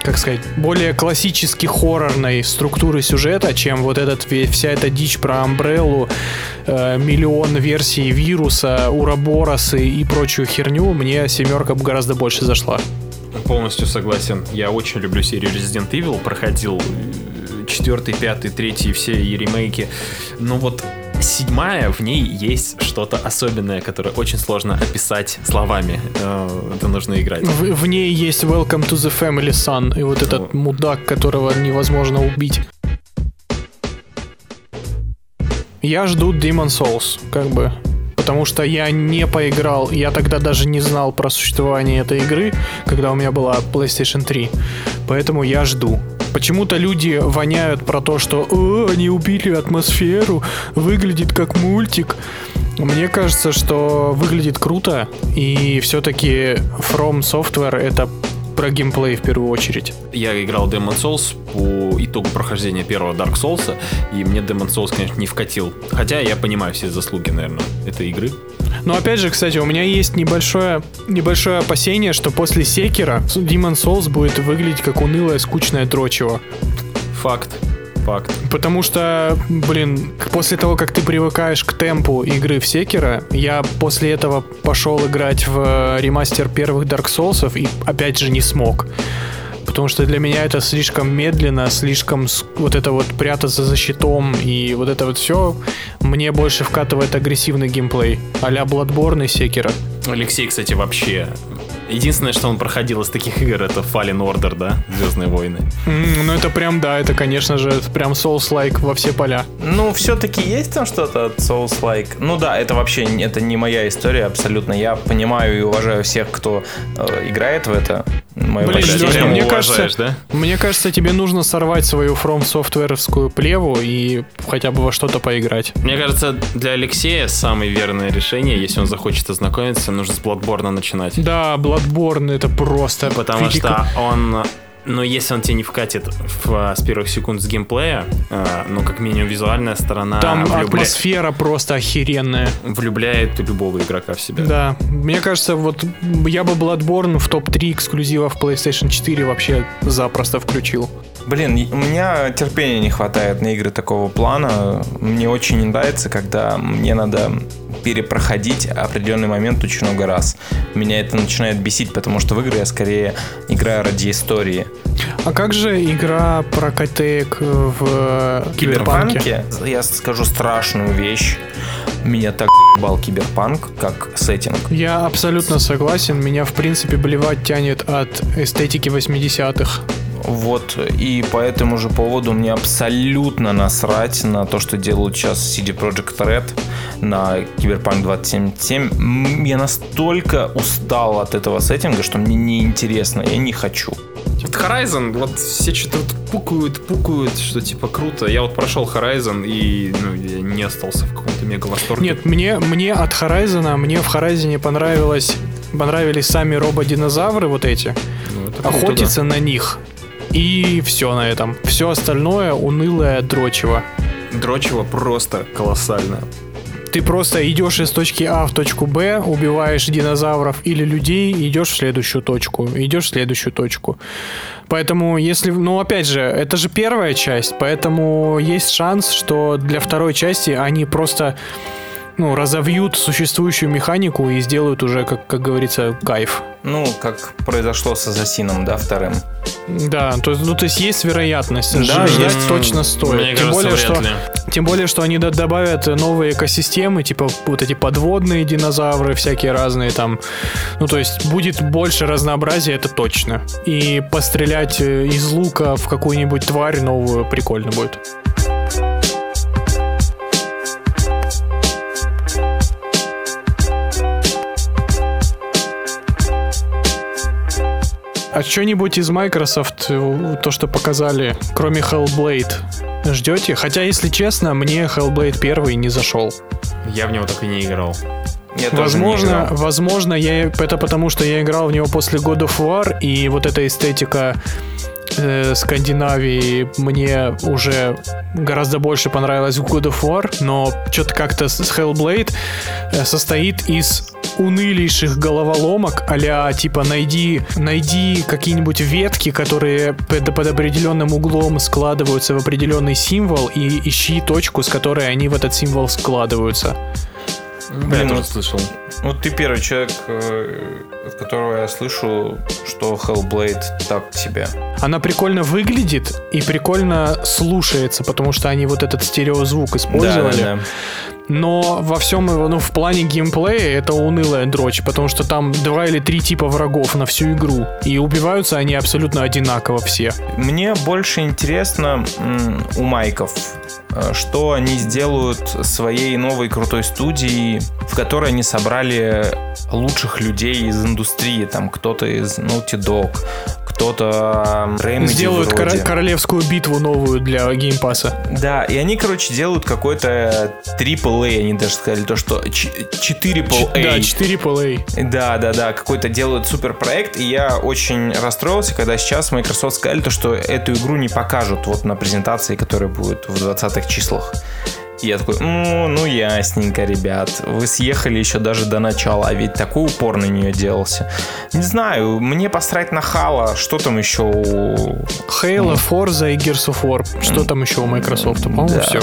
как сказать, более классически хоррорной структуры сюжета, чем вот этот вся эта дичь про Амбреллу, э, миллион версий вируса, Ураборосы и прочую херню, мне семерка гораздо больше зашла. Полностью согласен. Я очень люблю серию Resident Evil. Проходил э, четвертый, пятый, третий, все и ремейки. Но вот седьмая, в ней есть что-то особенное, которое очень сложно описать словами. Э, Это нужно играть. В, в ней есть Welcome to the Family Son, и вот этот Ну. мудак, которого невозможно убить. Я жду Demon Souls, как бы. Потому что я не поиграл, я тогда даже не знал про существование этой игры, когда у меня была PlayStation 3. Поэтому я жду. Почему-то люди воняют про то, что «О, они убили атмосферу, выглядит как мультик. Мне кажется, что выглядит круто, и все-таки From Software это про геймплей в первую очередь. Я играл Demon Souls по итогу прохождения первого Dark Souls, и мне Demon Souls, конечно, не вкатил. Хотя я понимаю все заслуги, наверное, этой игры. Но опять же, кстати, у меня есть небольшое, небольшое опасение, что после Секера Demon Souls будет выглядеть как унылое, скучное дрочево. Факт. Факт. Потому что, блин, после того, как ты привыкаешь к темпу игры в Секера, я после этого пошел играть в э, ремастер первых Dark Souls и опять же не смог. Потому что для меня это слишком медленно, слишком вот это вот прятаться за щитом и вот это вот все мне больше вкатывает агрессивный геймплей а-ля Bloodborne и Секера. Алексей, кстати, вообще... Единственное, что он проходил из таких игр, это Fallen Order, да? Звездные войны. М, Ну это прям, да, это, конечно же, прям Souls-like во все поля. Ну, все-таки есть там что-то от Souls-like. Ну да, это вообще не- это не моя история абсолютно. Я понимаю и уважаю всех, кто э, играет в это. Мое Блин. Лёша, прямо мне кажется, да? мне кажется, тебе нужно сорвать свою From Software'овскую плеву и хотя бы во что-то поиграть. Мне кажется, для Алексея самое верное решение, если он захочет ознакомиться, нужно с Bloodborne начинать. Да, Bloodborne это просто... Потому велико- что он... Ну, если он тебе не вкатит в, а, с первых секунд с геймплея, а, ну, как минимум, визуальная сторона Там влюбля- атмосфера просто охеренная. влюбляет любого игрока в себя. Да, мне кажется, вот я бы Bloodborne в топ-3 эксклюзивов PlayStation 4 вообще запросто включил. Блин, у меня терпения не хватает на игры такого плана. Мне очень не нравится, когда мне надо перепроходить определенный момент очень много раз. Меня это начинает бесить, потому что в игры я скорее играю ради истории. А как же игра про котеек в? Киберпанке я скажу страшную вещь. Меня так бал киберпанк, как сеттинг. Я абсолютно согласен. Меня, в принципе, блевать тянет от эстетики 80-х. Вот, и по этому же поводу мне абсолютно насрать на то, что делают сейчас CD Projekt Red на Cyberpunk 2077. М, Я настолько устал от этого сеттинга, что мне неинтересно, я не хочу. Вот Horizon, вот все что-то вот пукают, пукают, что типа круто. Я вот прошел Horizon и ну, я не остался в каком-то мега восторге. Нет, мне, мне от Horizon, мне в Horizon понравилось, понравились сами рободинозавры вот эти. Ну, это круто, Охотиться на них. И все на этом. Все остальное унылое дрочево. Дрочево просто колоссально. Ты просто идешь из точки А в точку Б, убиваешь динозавров или людей, идешь в следующую точку, идешь в следующую точку. Поэтому, если... Ну, опять же, это же первая часть, поэтому есть шанс, что для второй части они просто ну, разовьют существующую механику и сделают уже, как, как говорится, кайф. Ну, как произошло с Ассасином, да, вторым. Да, то есть, ну, то есть есть вероятность. Да, Ждать есть. точно стоит. Мне Тем кажется, более, вряд что ли. Тем более, что они добавят новые экосистемы, типа вот эти подводные динозавры, всякие разные там. Ну, то есть будет больше разнообразия, это точно. И пострелять э, из лука в какую-нибудь тварь новую прикольно будет. А что-нибудь из Microsoft, э, то, что показали, кроме Hellblade, ждете? Хотя, если честно, мне Hellblade 1 не зашел. Я в него так и не играл. Я тоже не Возможно, играл. возможно, я это потому, что я играл в него после God of War, и вот эта эстетика э, Скандинавии мне уже гораздо больше понравилась в God of War, но что-то как-то с Hellblade э, состоит из унылейших головоломок а типа найди, найди какие-нибудь ветки, которые под, под определенным углом складываются в определенный символ и ищи точку, с которой они в этот символ складываются. Блин, я тоже вот- слышал. Вот ты первый человек, э, от которого я слышу, что Hellblade так себе. Она прикольно выглядит и прикольно слушается, потому что они вот этот стереозвук использовали. Да, да, да. Но во всем, ну, в плане геймплея это унылая дрочь, потому что там два или три типа врагов на всю игру. И убиваются они абсолютно одинаково все. Мне больше интересно у майков, э, что они сделают своей новой крутой студией, в которой они собрали лучших людей из индустрии. Там кто-то из Naughty Dog, кто-то Remedy Сделают вроде. королевскую битву новую для геймпаса. Да, и они, короче, делают какой-то AAA, они даже сказали то, что 4 Да, 4 AAA. Да, да, да, какой-то делают супер проект, и я очень расстроился, когда сейчас Microsoft сказали то, что эту игру не покажут вот на презентации, которая будет в 20-х числах. И я такой, ну, ну ясненько, ребят, вы съехали еще даже до начала, а ведь такой упор на нее делался. Не знаю, мне посрать на Хала, что там еще у... Halo, Forza и Gears of War. Что там еще у Microsoft? По-моему, да, все.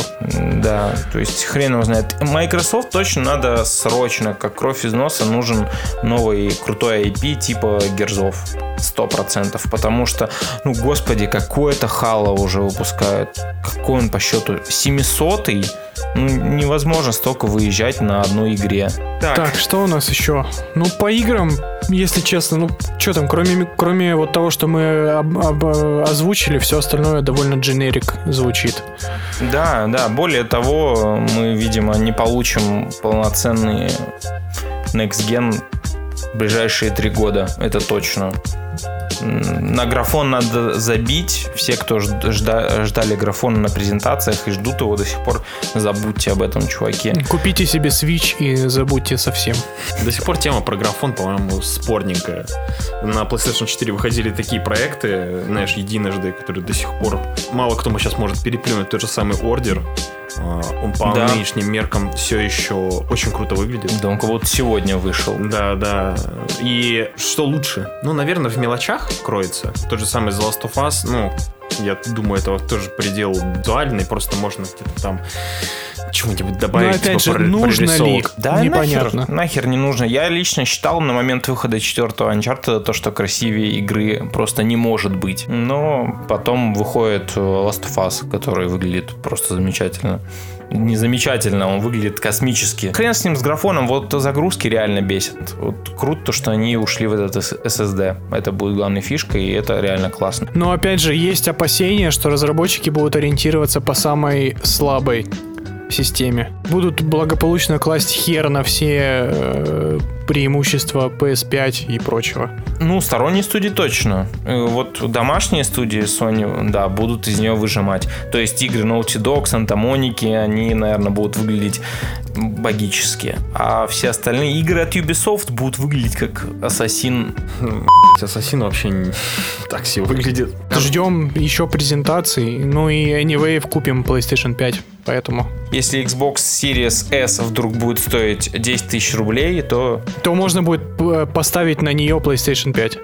Да, то есть хрен его знает. Microsoft точно надо срочно, как кровь из носа, нужен новый крутой IP типа Герзов. Сто процентов. Потому что, ну, господи, какой это Хала уже выпускают. Какой он по счету? 700 Ну, невозможно столько выезжать на одной игре. Так, что у нас еще? Ну, по играм, если честно, ну, что там, кроме, кроме вот того, что мы об- об- озвучили, все остальное довольно дженерик звучит. Да, да. Более того, мы, видимо, не получим полноценный Next Gen в ближайшие три года. Это точно. На графон надо забить. Все, кто жд- жда- ждали графона на презентациях и ждут его до сих пор, забудьте об этом, чуваки. Купите себе Switch и забудьте совсем. До сих пор тема про графон, по-моему, спорненькая. На PlayStation 4 выходили такие проекты, знаешь, единожды, которые до сих пор мало кто сейчас может переплюнуть тот же самый ордер. А, Он по Да. нынешним меркам все еще очень круто выглядит. Да, он как будто сегодня вышел. Да, да. И что лучше? Ну, наверное, в мелочах кроется. Тот же самый The Last of Us, ну, я думаю, это тоже предел визуальный, просто можно где-то там чего-нибудь добавить. Но опять типа же, нужно ли? Да, Непонятно. Нахер, нахер не нужно. Я лично считал на момент выхода четвертого Uncharted то, что красивее игры просто не может быть. Но потом выходит э, Last of Us, который выглядит просто замечательно. Не замечательно, он выглядит космически. Хрен с ним с графоном, вот загрузки реально бесят. Вот круто, то, что они ушли в этот SSD. Это будет главной фишкой, и это реально классно. Но опять же, есть опасения, что разработчики будут ориентироваться по самой слабой системе. Будут благополучно класть хер на все э, преимущества PS5 и прочего. Ну, сторонние студии точно. Э, Вот домашние студии Sony, да, будут из нее выжимать. То есть игры Naughty Dog, Santa Monica, они, наверное, будут выглядеть богически. А все остальные игры от Ubisoft будут выглядеть как Ассасин. Ассасин вообще не так себе выглядит. Ждем еще презентаций. Ну и anyway, купим PlayStation 5. Поэтому. Если Xbox Series S вдруг будет стоить 10 тысяч рублей, то То можно будет э, поставить на нее PlayStation 5.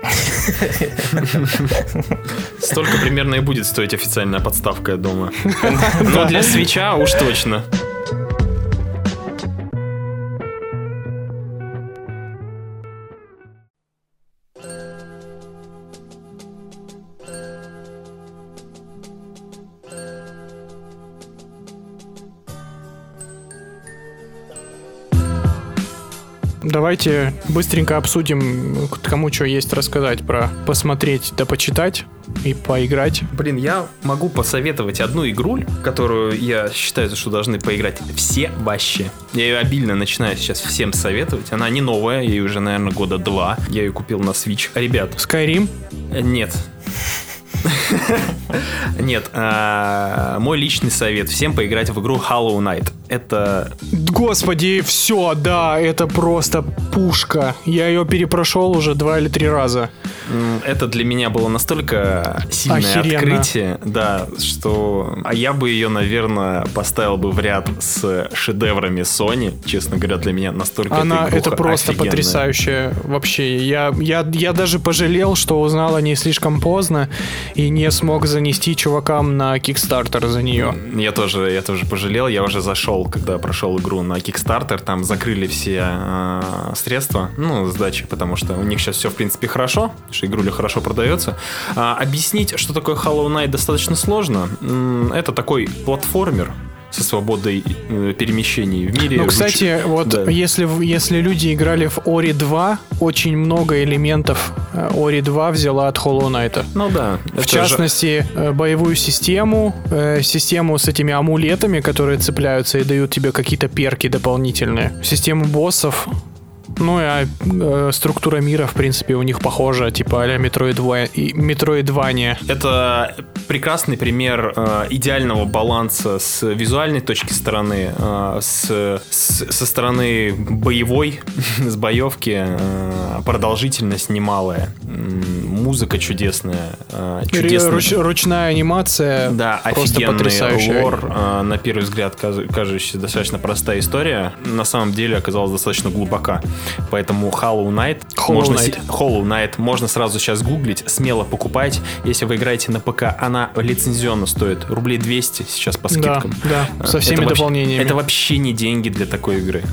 Столько примерно и будет стоить официальная подставка, я думаю. Но для свеча уж точно. Давайте быстренько обсудим, кому что есть рассказать про посмотреть да почитать и поиграть. Блин, я могу посоветовать одну игру, которую я считаю, что должны поиграть все вообще. Я ее обильно начинаю сейчас всем советовать. Она не новая, ей уже, наверное, года два. Я ее купил на Switch. Ребят, Skyrim? э, нет. Нет, а, мой личный совет всем поиграть в игру Hollow Knight. Это Господи, все, да, это просто пушка. Я ее перепрошел уже два или три раза. Это для меня было настолько сильное Охеренно. открытие, да, что а я бы ее, наверное, поставил бы в ряд с шедеврами Sony. Честно говоря, для меня настолько Она, это просто офигенная. потрясающая вообще. Я, я, я даже пожалел, что узнал о ней слишком поздно и не смог занести чувакам на Kickstarter за нее. Я тоже, я тоже пожалел. Я уже зашел, когда прошел игру на Kickstarter, там закрыли все э, средства, ну, сдачи, потому что у них сейчас все, в принципе, хорошо, что игруля хорошо продается. А, объяснить, что такое Hollow Knight, достаточно сложно. Это такой платформер со свободой э, перемещений в мире. Ну, кстати, вот Да. если, в- если люди играли в Ori 2, очень много элементов э, Ori 2 взяла от Hollow Knight. Ну да. В частности, э, боевую систему, систему с этими амулетами, которые цепляются и дают тебе какие-то перки дополнительные, систему боссов. Ну а, э, структура мира, в принципе, у них похожа, типа а-ля Metroidvania. Это прекрасный пример э, идеального баланса с визуальной точки стороны, э, с, с- со стороны боевой, с боевки, э, продолжительность немалая, музыка чудесная, э, чудесная. Руч- ручная анимация Да, просто потрясающая. лор, э, на первый взгляд кажущаяся достаточно простая история, на самом деле оказалась достаточно глубока. Поэтому Hollow Knight, Hollow можно, Knight. Hollow Knight можно сразу сейчас гуглить, смело покупать. Если вы играете на ПК, она лицензионно стоит рублей 200 сейчас по Да, скидкам. да, А, со всеми это вообще- дополнениями. Это вообще не деньги для такой игры.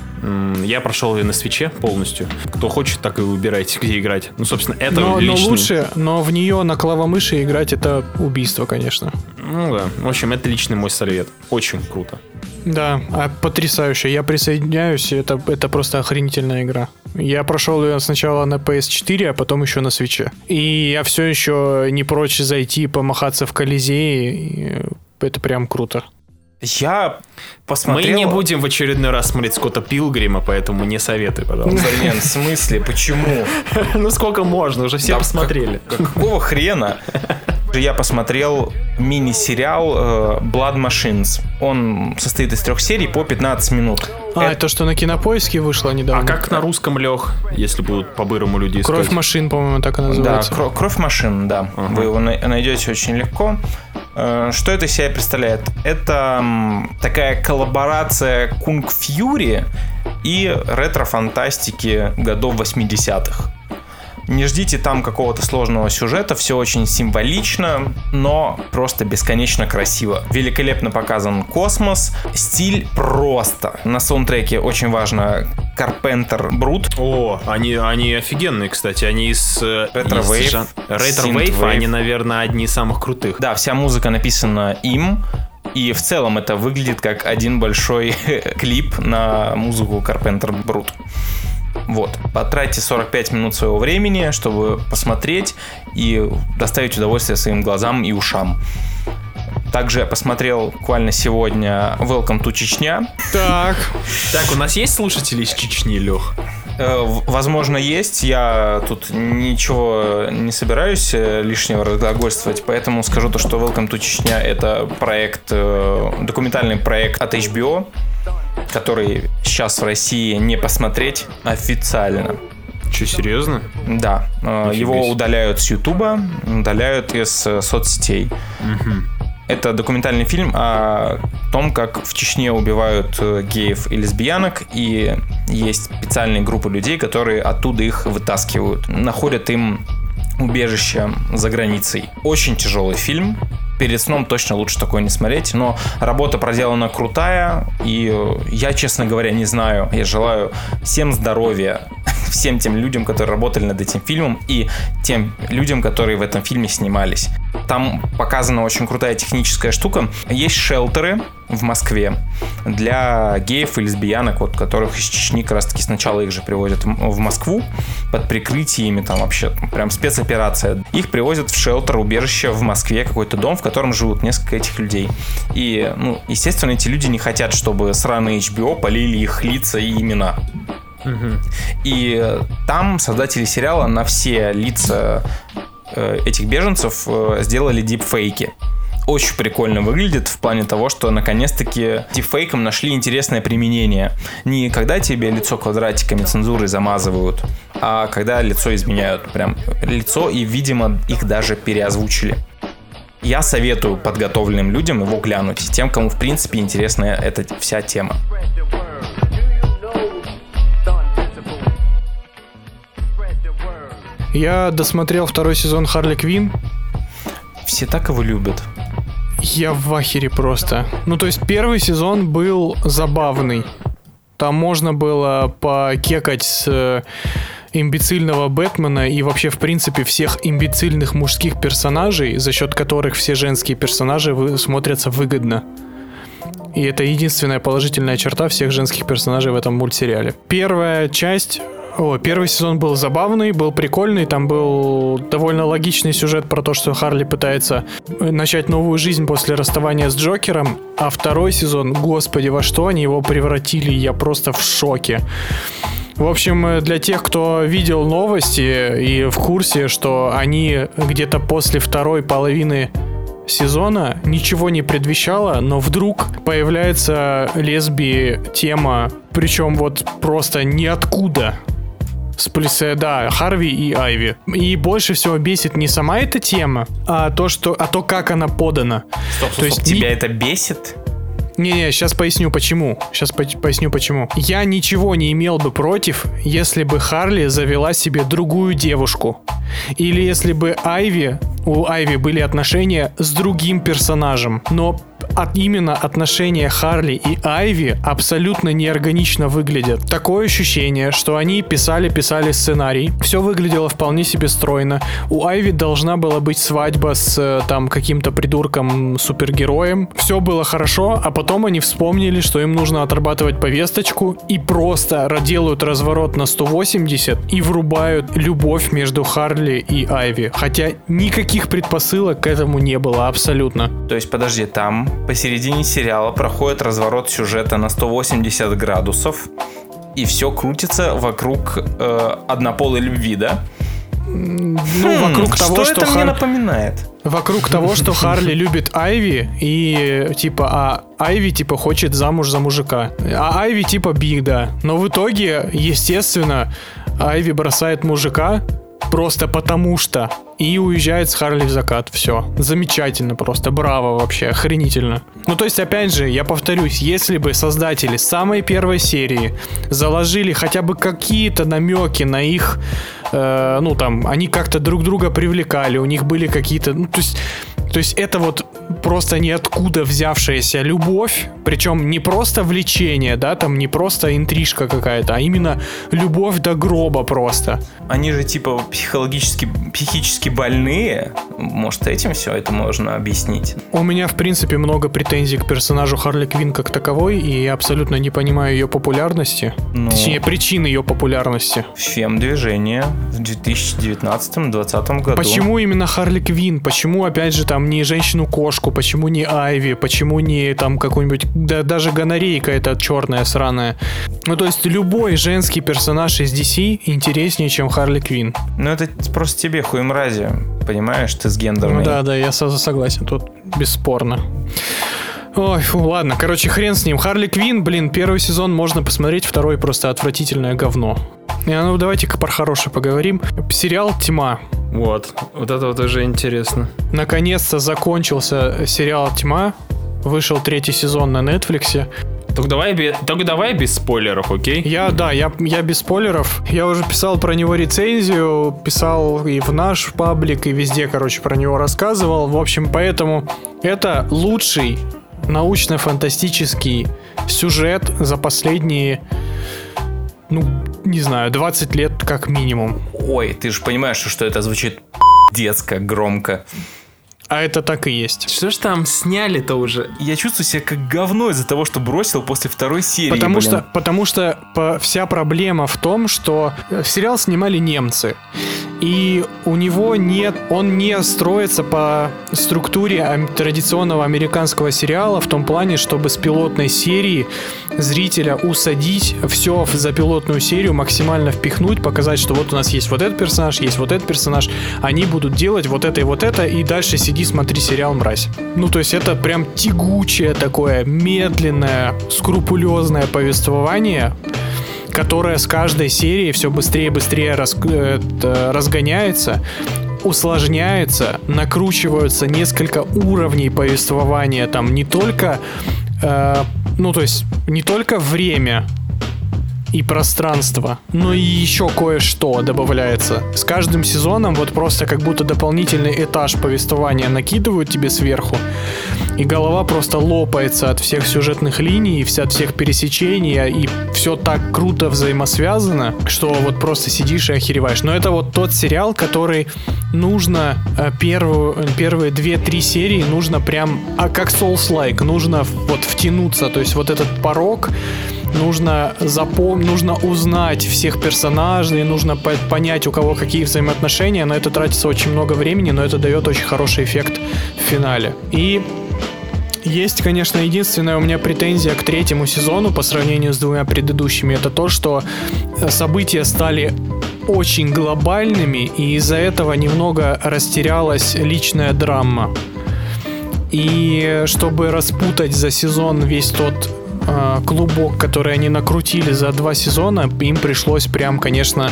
Я прошел ее на свече полностью. Кто хочет, так и выбирайте, где играть. Ну, собственно, это но, но личный- лучше, но в нее на клавомыши играть это убийство, конечно. Ну да. В общем, это личный мой совет. Очень круто. Да, а потрясающе. Я присоединяюсь, и это, это просто охренительная игра. Я прошел ее сначала на PS4, а потом еще на свече. И я все еще не прочь зайти, помахаться в Колизее. и Это прям круто. Я посмотрел... Мы не будем в очередной раз смотреть Скотта Пилгрима, поэтому не советуй, пожалуйста. Блин, в смысле? Почему? Ну сколько можно, уже все посмотрели. как- Какого хрена? Я посмотрел мини-сериал э, Blood Machines. Он состоит из трех серий по 15 минут. А, Это- это что, на кинопоиске вышло недавно? А как на русском лег, если будут по-бырому люди искать? Кровь машин, по-моему, так и Да, называется. кро- кровь машин, да. Ага. Вы его на- найдете очень легко. Э, Что это из себя представляет? Это такая коллаборация Кунг Фьюри и ретро-фантастики годов 80-х. Не ждите там какого-то сложного сюжета, все очень символично, но просто бесконечно красиво. Великолепно показан космос, стиль просто. На саундтреке очень важно Карпентер Брут, О, они, они офигенные, кстати. Они из... э, из Wave, жан- Wave, Wave. они, наверное, одни из самых крутых. Да, вся музыка написана им. И в целом это выглядит как один большой клип на музыку Carpenter Brut. Вот. Потратьте 45 минут своего времени, чтобы посмотреть и доставить удовольствие своим глазам и ушам. Также я посмотрел буквально сегодня Welcome to Чечня. Так, Так, у нас есть слушатели из Чечни, Лех? Э, Возможно, есть. Я тут ничего не собираюсь э, лишнего разглагольствовать, поэтому скажу то, что Welcome to Чечня это проект, э, документальный проект от HBO, который сейчас в России не посмотреть официально. Че, серьезно? Да, э, Нифига его удаляют с Ютуба, удаляют из э, соцсетей. Это документальный фильм о том, как в Чечне убивают э, геев и лесбиянок, и есть специальные группы людей, которые оттуда их вытаскивают, находят им убежище за границей. Очень тяжелый фильм. Перед сном точно лучше такое не смотреть, но работа проделана крутая, и э, я, честно говоря, не знаю. Я желаю всем здоровья, всем тем людям, которые работали над этим фильмом, и тем людям, которые в этом фильме снимались. Там показана очень крутая техническая штука. Есть шелтеры в Москве для геев и лесбиянок, вот которых из Чечни как раз таки сначала их же привозят в Москву под прикрытиями, там вообще прям спецоперация. Их привозят в шелтер, убежище в Москве, какой-то дом, в котором живут несколько этих людей. И, ну, естественно, эти люди не хотят, чтобы сраные HBO полили их лица и имена. И там создатели сериала на все лица э, этих беженцев э, сделали дипфейки. Очень прикольно выглядит в плане того, что наконец-таки дипфейкам нашли интересное применение. Не когда тебе лицо квадратиками цензуры замазывают, а когда лицо изменяют. Прям лицо и, видимо, их даже переозвучили. Я советую подготовленным людям его глянуть, тем, кому в принципе интересна эта вся тема. Я досмотрел второй сезон Харли Квин. Все так его любят. Я в ахере просто. Ну, то есть первый сезон был забавный. Там можно было покекать с э, имбецильного Бэтмена и вообще, в принципе, всех имбецильных мужских персонажей, за счет которых все женские персонажи вы, смотрятся выгодно. И это единственная положительная черта всех женских персонажей в этом мультсериале. Первая часть о, первый сезон был забавный, был прикольный, там был довольно логичный сюжет про то, что Харли пытается э, начать новую жизнь после расставания с Джокером, а второй сезон, господи, во что они его превратили, я просто в шоке. В общем, э, для тех, кто видел новости и в курсе, что они где-то после второй половины сезона ничего не предвещало, но вдруг появляется лесби тема, причем вот просто ниоткуда. С плюса, да, Харви и Айви. И больше всего бесит не сама эта тема, а то, что, а то, как она подана. Стоп, стоп, То есть стоп, тебя ни- это бесит? Не-не, сейчас поясню почему. Сейчас по- поясню почему. Я ничего не имел бы против, если бы Харли завела себе другую девушку. Или если бы Айви, у Айви были отношения с другим персонажем. Но от именно отношения Харли и Айви абсолютно неорганично выглядят. Такое ощущение, что они писали-писали сценарий. Все выглядело вполне себе стройно. У Айви должна была быть свадьба с э, там каким-то придурком супергероем. Все было хорошо, а потом они вспомнили, что им нужно отрабатывать повесточку и просто делают разворот на 180 и врубают любовь между Харли и Айви. Хотя никаких предпосылок к этому не было абсолютно. То есть, подожди, там посередине сериала проходит разворот сюжета на 180 градусов, и все крутится вокруг э, однополой любви, да? Ну, вокруг того, что что, это мне Хар- напоминает? Вокруг того, что Харли любит Айви и типа, а Айви типа хочет замуж за мужика. А Айви типа би, да. Но в итоге, естественно, Айви бросает мужика просто потому что и уезжает с Харли в закат. Все. Замечательно просто. Браво вообще. Охренительно. Ну, то есть, опять же, я повторюсь, если бы создатели самой первой серии заложили хотя бы какие-то намеки на их э, ну там, они как-то друг друга привлекали, у них были какие-то, ну, то есть, то есть это вот просто ниоткуда взявшаяся любовь, причем не просто влечение, да, там не просто интрижка какая-то, а именно любовь до гроба просто. Они же типа психологически, психически больные. Может, этим все это можно объяснить? У меня, в принципе, много претензий к персонажу Харли Квин как таковой, и я абсолютно не понимаю ее популярности. Ну. Точнее, причин ее популярности. Фем-движение в 2019-2020 году. Почему именно Харли Квин? Почему, опять же, там не женщину-кошку? Почему не Айви? Почему не там какой-нибудь... Да, даже гонорейка эта черная, сраная. Ну, то есть любой женский персонаж из DC интереснее, чем Харли Квин. Ну, это просто тебе хуй мрази. Понимаешь, гендерной. Ну да, да, я сразу согласен, тут бесспорно. Ой, фу, ладно, короче, хрен с ним. Харли Квин, блин, первый сезон можно посмотреть, второй просто отвратительное говно. И, ну, давайте-ка про хорошее поговорим. Сериал «Тьма». Вот, вот это вот уже интересно. Наконец-то закончился сериал «Тьма». Вышел третий сезон на Нетфликсе. Только давай, только давай без спойлеров, окей? Я, да, я, я без спойлеров. Я уже писал про него рецензию, писал и в наш паблик, и везде, короче, про него рассказывал. В общем, поэтому это лучший научно-фантастический сюжет за последние, ну, не знаю, 20 лет как минимум. Ой, ты же понимаешь, что это звучит детско, громко. А это так и есть. Что ж там сняли-то уже? Я чувствую себя как говно из-за того, что бросил после второй серии. Потому блин. что, потому что по- вся проблема в том, что э, сериал снимали немцы. И у него нет, он не строится по структуре традиционного американского сериала в том плане, чтобы с пилотной серии зрителя усадить все за пилотную серию, максимально впихнуть, показать, что вот у нас есть вот этот персонаж, есть вот этот персонаж, они будут делать вот это и вот это, и дальше сиди, смотри сериал «Мразь». Ну, то есть это прям тягучее такое, медленное, скрупулезное повествование, которое с каждой серии все быстрее и быстрее рас- э, разгоняется, усложняется, накручиваются несколько уровней повествования, там не только, э, ну то есть не только время и пространство, но и еще кое-что добавляется. С каждым сезоном вот просто как будто дополнительный этаж повествования накидывают тебе сверху, и голова просто лопается от всех сюжетных линий, вся- от всех пересечений, и все так круто взаимосвязано, что вот просто сидишь и охереваешь. Но это вот тот сериал, который нужно э, первую, первые две-три серии нужно прям, а как Souls-like, нужно вот втянуться, то есть вот этот порог нужно запомнить, нужно узнать всех персонажей, нужно по- понять, у кого какие взаимоотношения. На это тратится очень много времени, но это дает очень хороший эффект в финале. И есть, конечно, единственная у меня претензия к третьему сезону по сравнению с двумя предыдущими. Это то, что э, события стали очень глобальными, и из-за этого немного растерялась личная драма. И чтобы распутать за сезон весь тот э, клубок, который они накрутили за два сезона, им пришлось прям, конечно,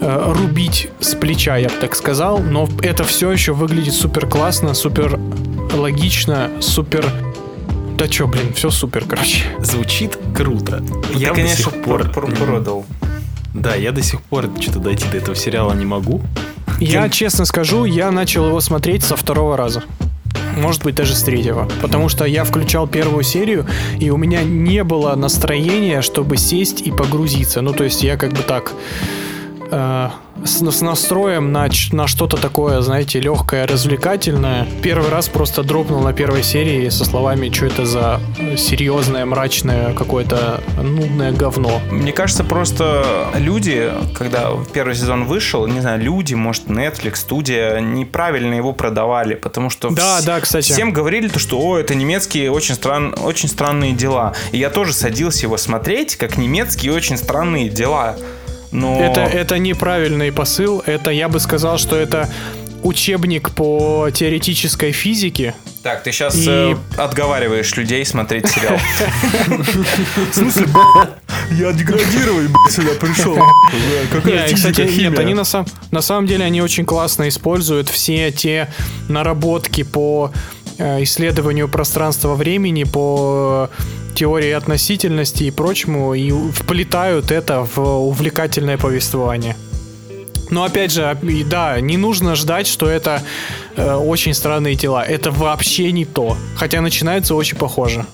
э, рубить с плеча, я бы так сказал. Но это все еще выглядит супер классно, супер логично, супер... Да чё, блин, все супер, короче. Звучит круто. Ты, Я до конечно, пор- пор- продал. Да, я до сих пор что-то дойти до этого сериала не могу. Я честно скажу, я начал его смотреть со второго раза. Может быть, даже с третьего. Потому что я включал первую серию, и у меня не было настроения, чтобы сесть и погрузиться. Ну, то есть я как бы так э, с, с настроем на, на что-то такое, знаете, легкое, развлекательное. Первый раз просто дропнул на первой серии со словами, что это за серьезное, мрачное, какое-то нудное говно. Мне кажется, просто люди, когда первый сезон вышел, не знаю, люди, может, Netflix, студия, неправильно его продавали, потому что Да, вс- да, кстати. всем говорили, то, что о, это немецкие очень, стран... очень странные дела. И я тоже садился его смотреть, как немецкие очень странные дела. Но... Это, это неправильный посыл. Это, я бы сказал, что это учебник по теоретической физике. Так, ты сейчас И- отговариваешь людей смотреть сериал. В смысле, я деградирую, сюда пришел. И, кстати, нет, они на, сам, на самом деле они очень классно используют все те наработки по э, исследованию пространства-времени, по теории относительности и прочему, и вплетают это в увлекательное повествование. Но опять же, да, не нужно ждать, что это э, очень странные тела. Это вообще не то. Хотя начинается очень похоже.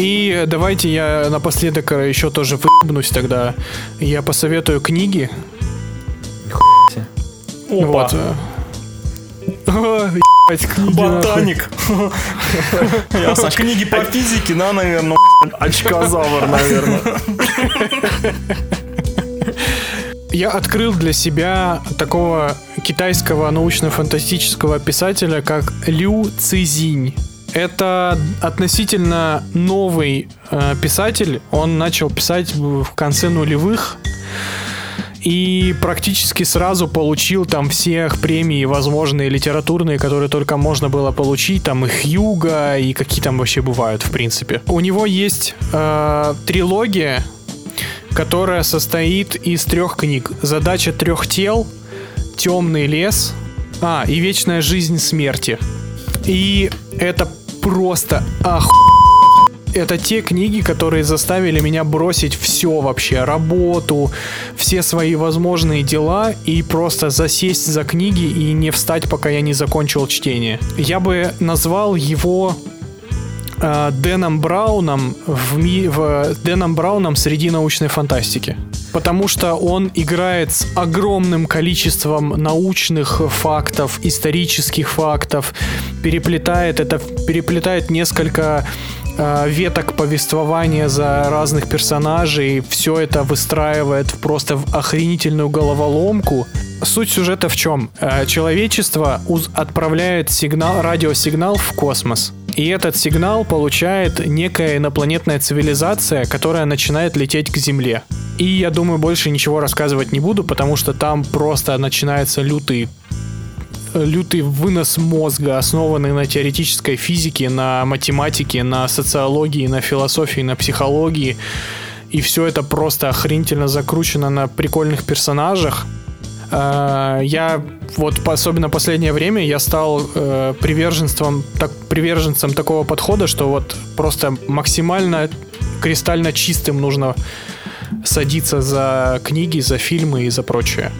И давайте я напоследок э, еще тоже выебнусь тогда. Я посоветую книги. Вот. книги, нахуй. Ботаник. Книги по физике, на, наверное, Очкозавр, наверное. Я открыл для себя такого китайского научно-фантастического писателя, как Лю Цизинь. Это относительно новый э, писатель. Он начал писать в конце нулевых и практически сразу получил там всех премий возможные литературные, которые только можно было получить, там и Хьюга, и какие там вообще бывают, в принципе. У него есть э, трилогия, которая состоит из трех книг. Задача трех тел, темный лес, а, и вечная жизнь смерти. И это просто оху... Это те книги, которые заставили меня бросить все вообще, работу, все свои возможные дела и просто засесть за книги и не встать, пока я не закончил чтение. Я бы назвал его э, Дэном Брауном в, ми- в Дэном Брауном среди научной фантастики. потому что он играет с огромным количеством научных фактов, исторических фактов, переплетает это, переплетает несколько э, веток повествования за разных персонажей, все это выстраивает просто в охренительную головоломку. Суть сюжета в чем? Э, человечество отправляет сигнал, радиосигнал в космос. И этот сигнал получает некая инопланетная цивилизация, которая начинает лететь к Земле. И я думаю, больше ничего рассказывать не буду, потому что там просто начинается лютый лютый вынос мозга, основанный на теоретической физике, на математике, на социологии, на философии, на психологии. И все это просто охренительно закручено на прикольных персонажах. Э, Я вот особенно последнее время я стал э, приверженством, так, приверженцем такого подхода, что вот просто максимально кристально чистым нужно садиться за книги, за фильмы и за прочее.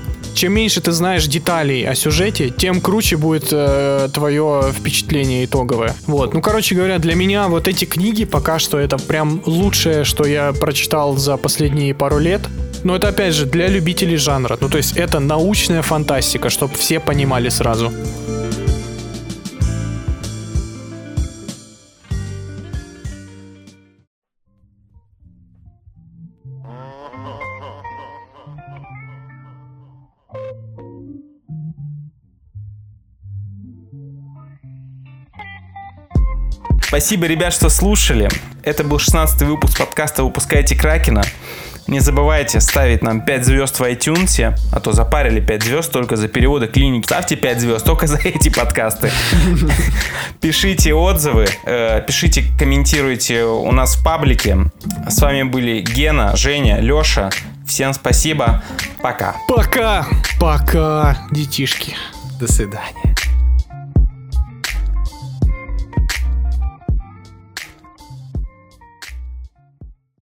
Чем меньше ты знаешь деталей о сюжете, тем круче будет э, твое впечатление итоговое. Вот, ну короче говоря, для меня вот эти книги пока что это прям лучшее, что я прочитал за последние пару лет. Но это опять же для любителей жанра. Ну то есть это научная фантастика, чтобы все понимали сразу. Спасибо, ребят, что слушали. Это был 16 выпуск подкаста «Выпускайте Кракена». Не забывайте ставить нам 5 звезд в iTunes, а то запарили 5 звезд только за переводы клиники. Ставьте 5 звезд только за эти подкасты. Пишите отзывы, э, пишите, комментируйте у нас в паблике. С вами были Гена, Женя, Леша. Всем спасибо. Пока. Пока! Пока, детишки. До свидания.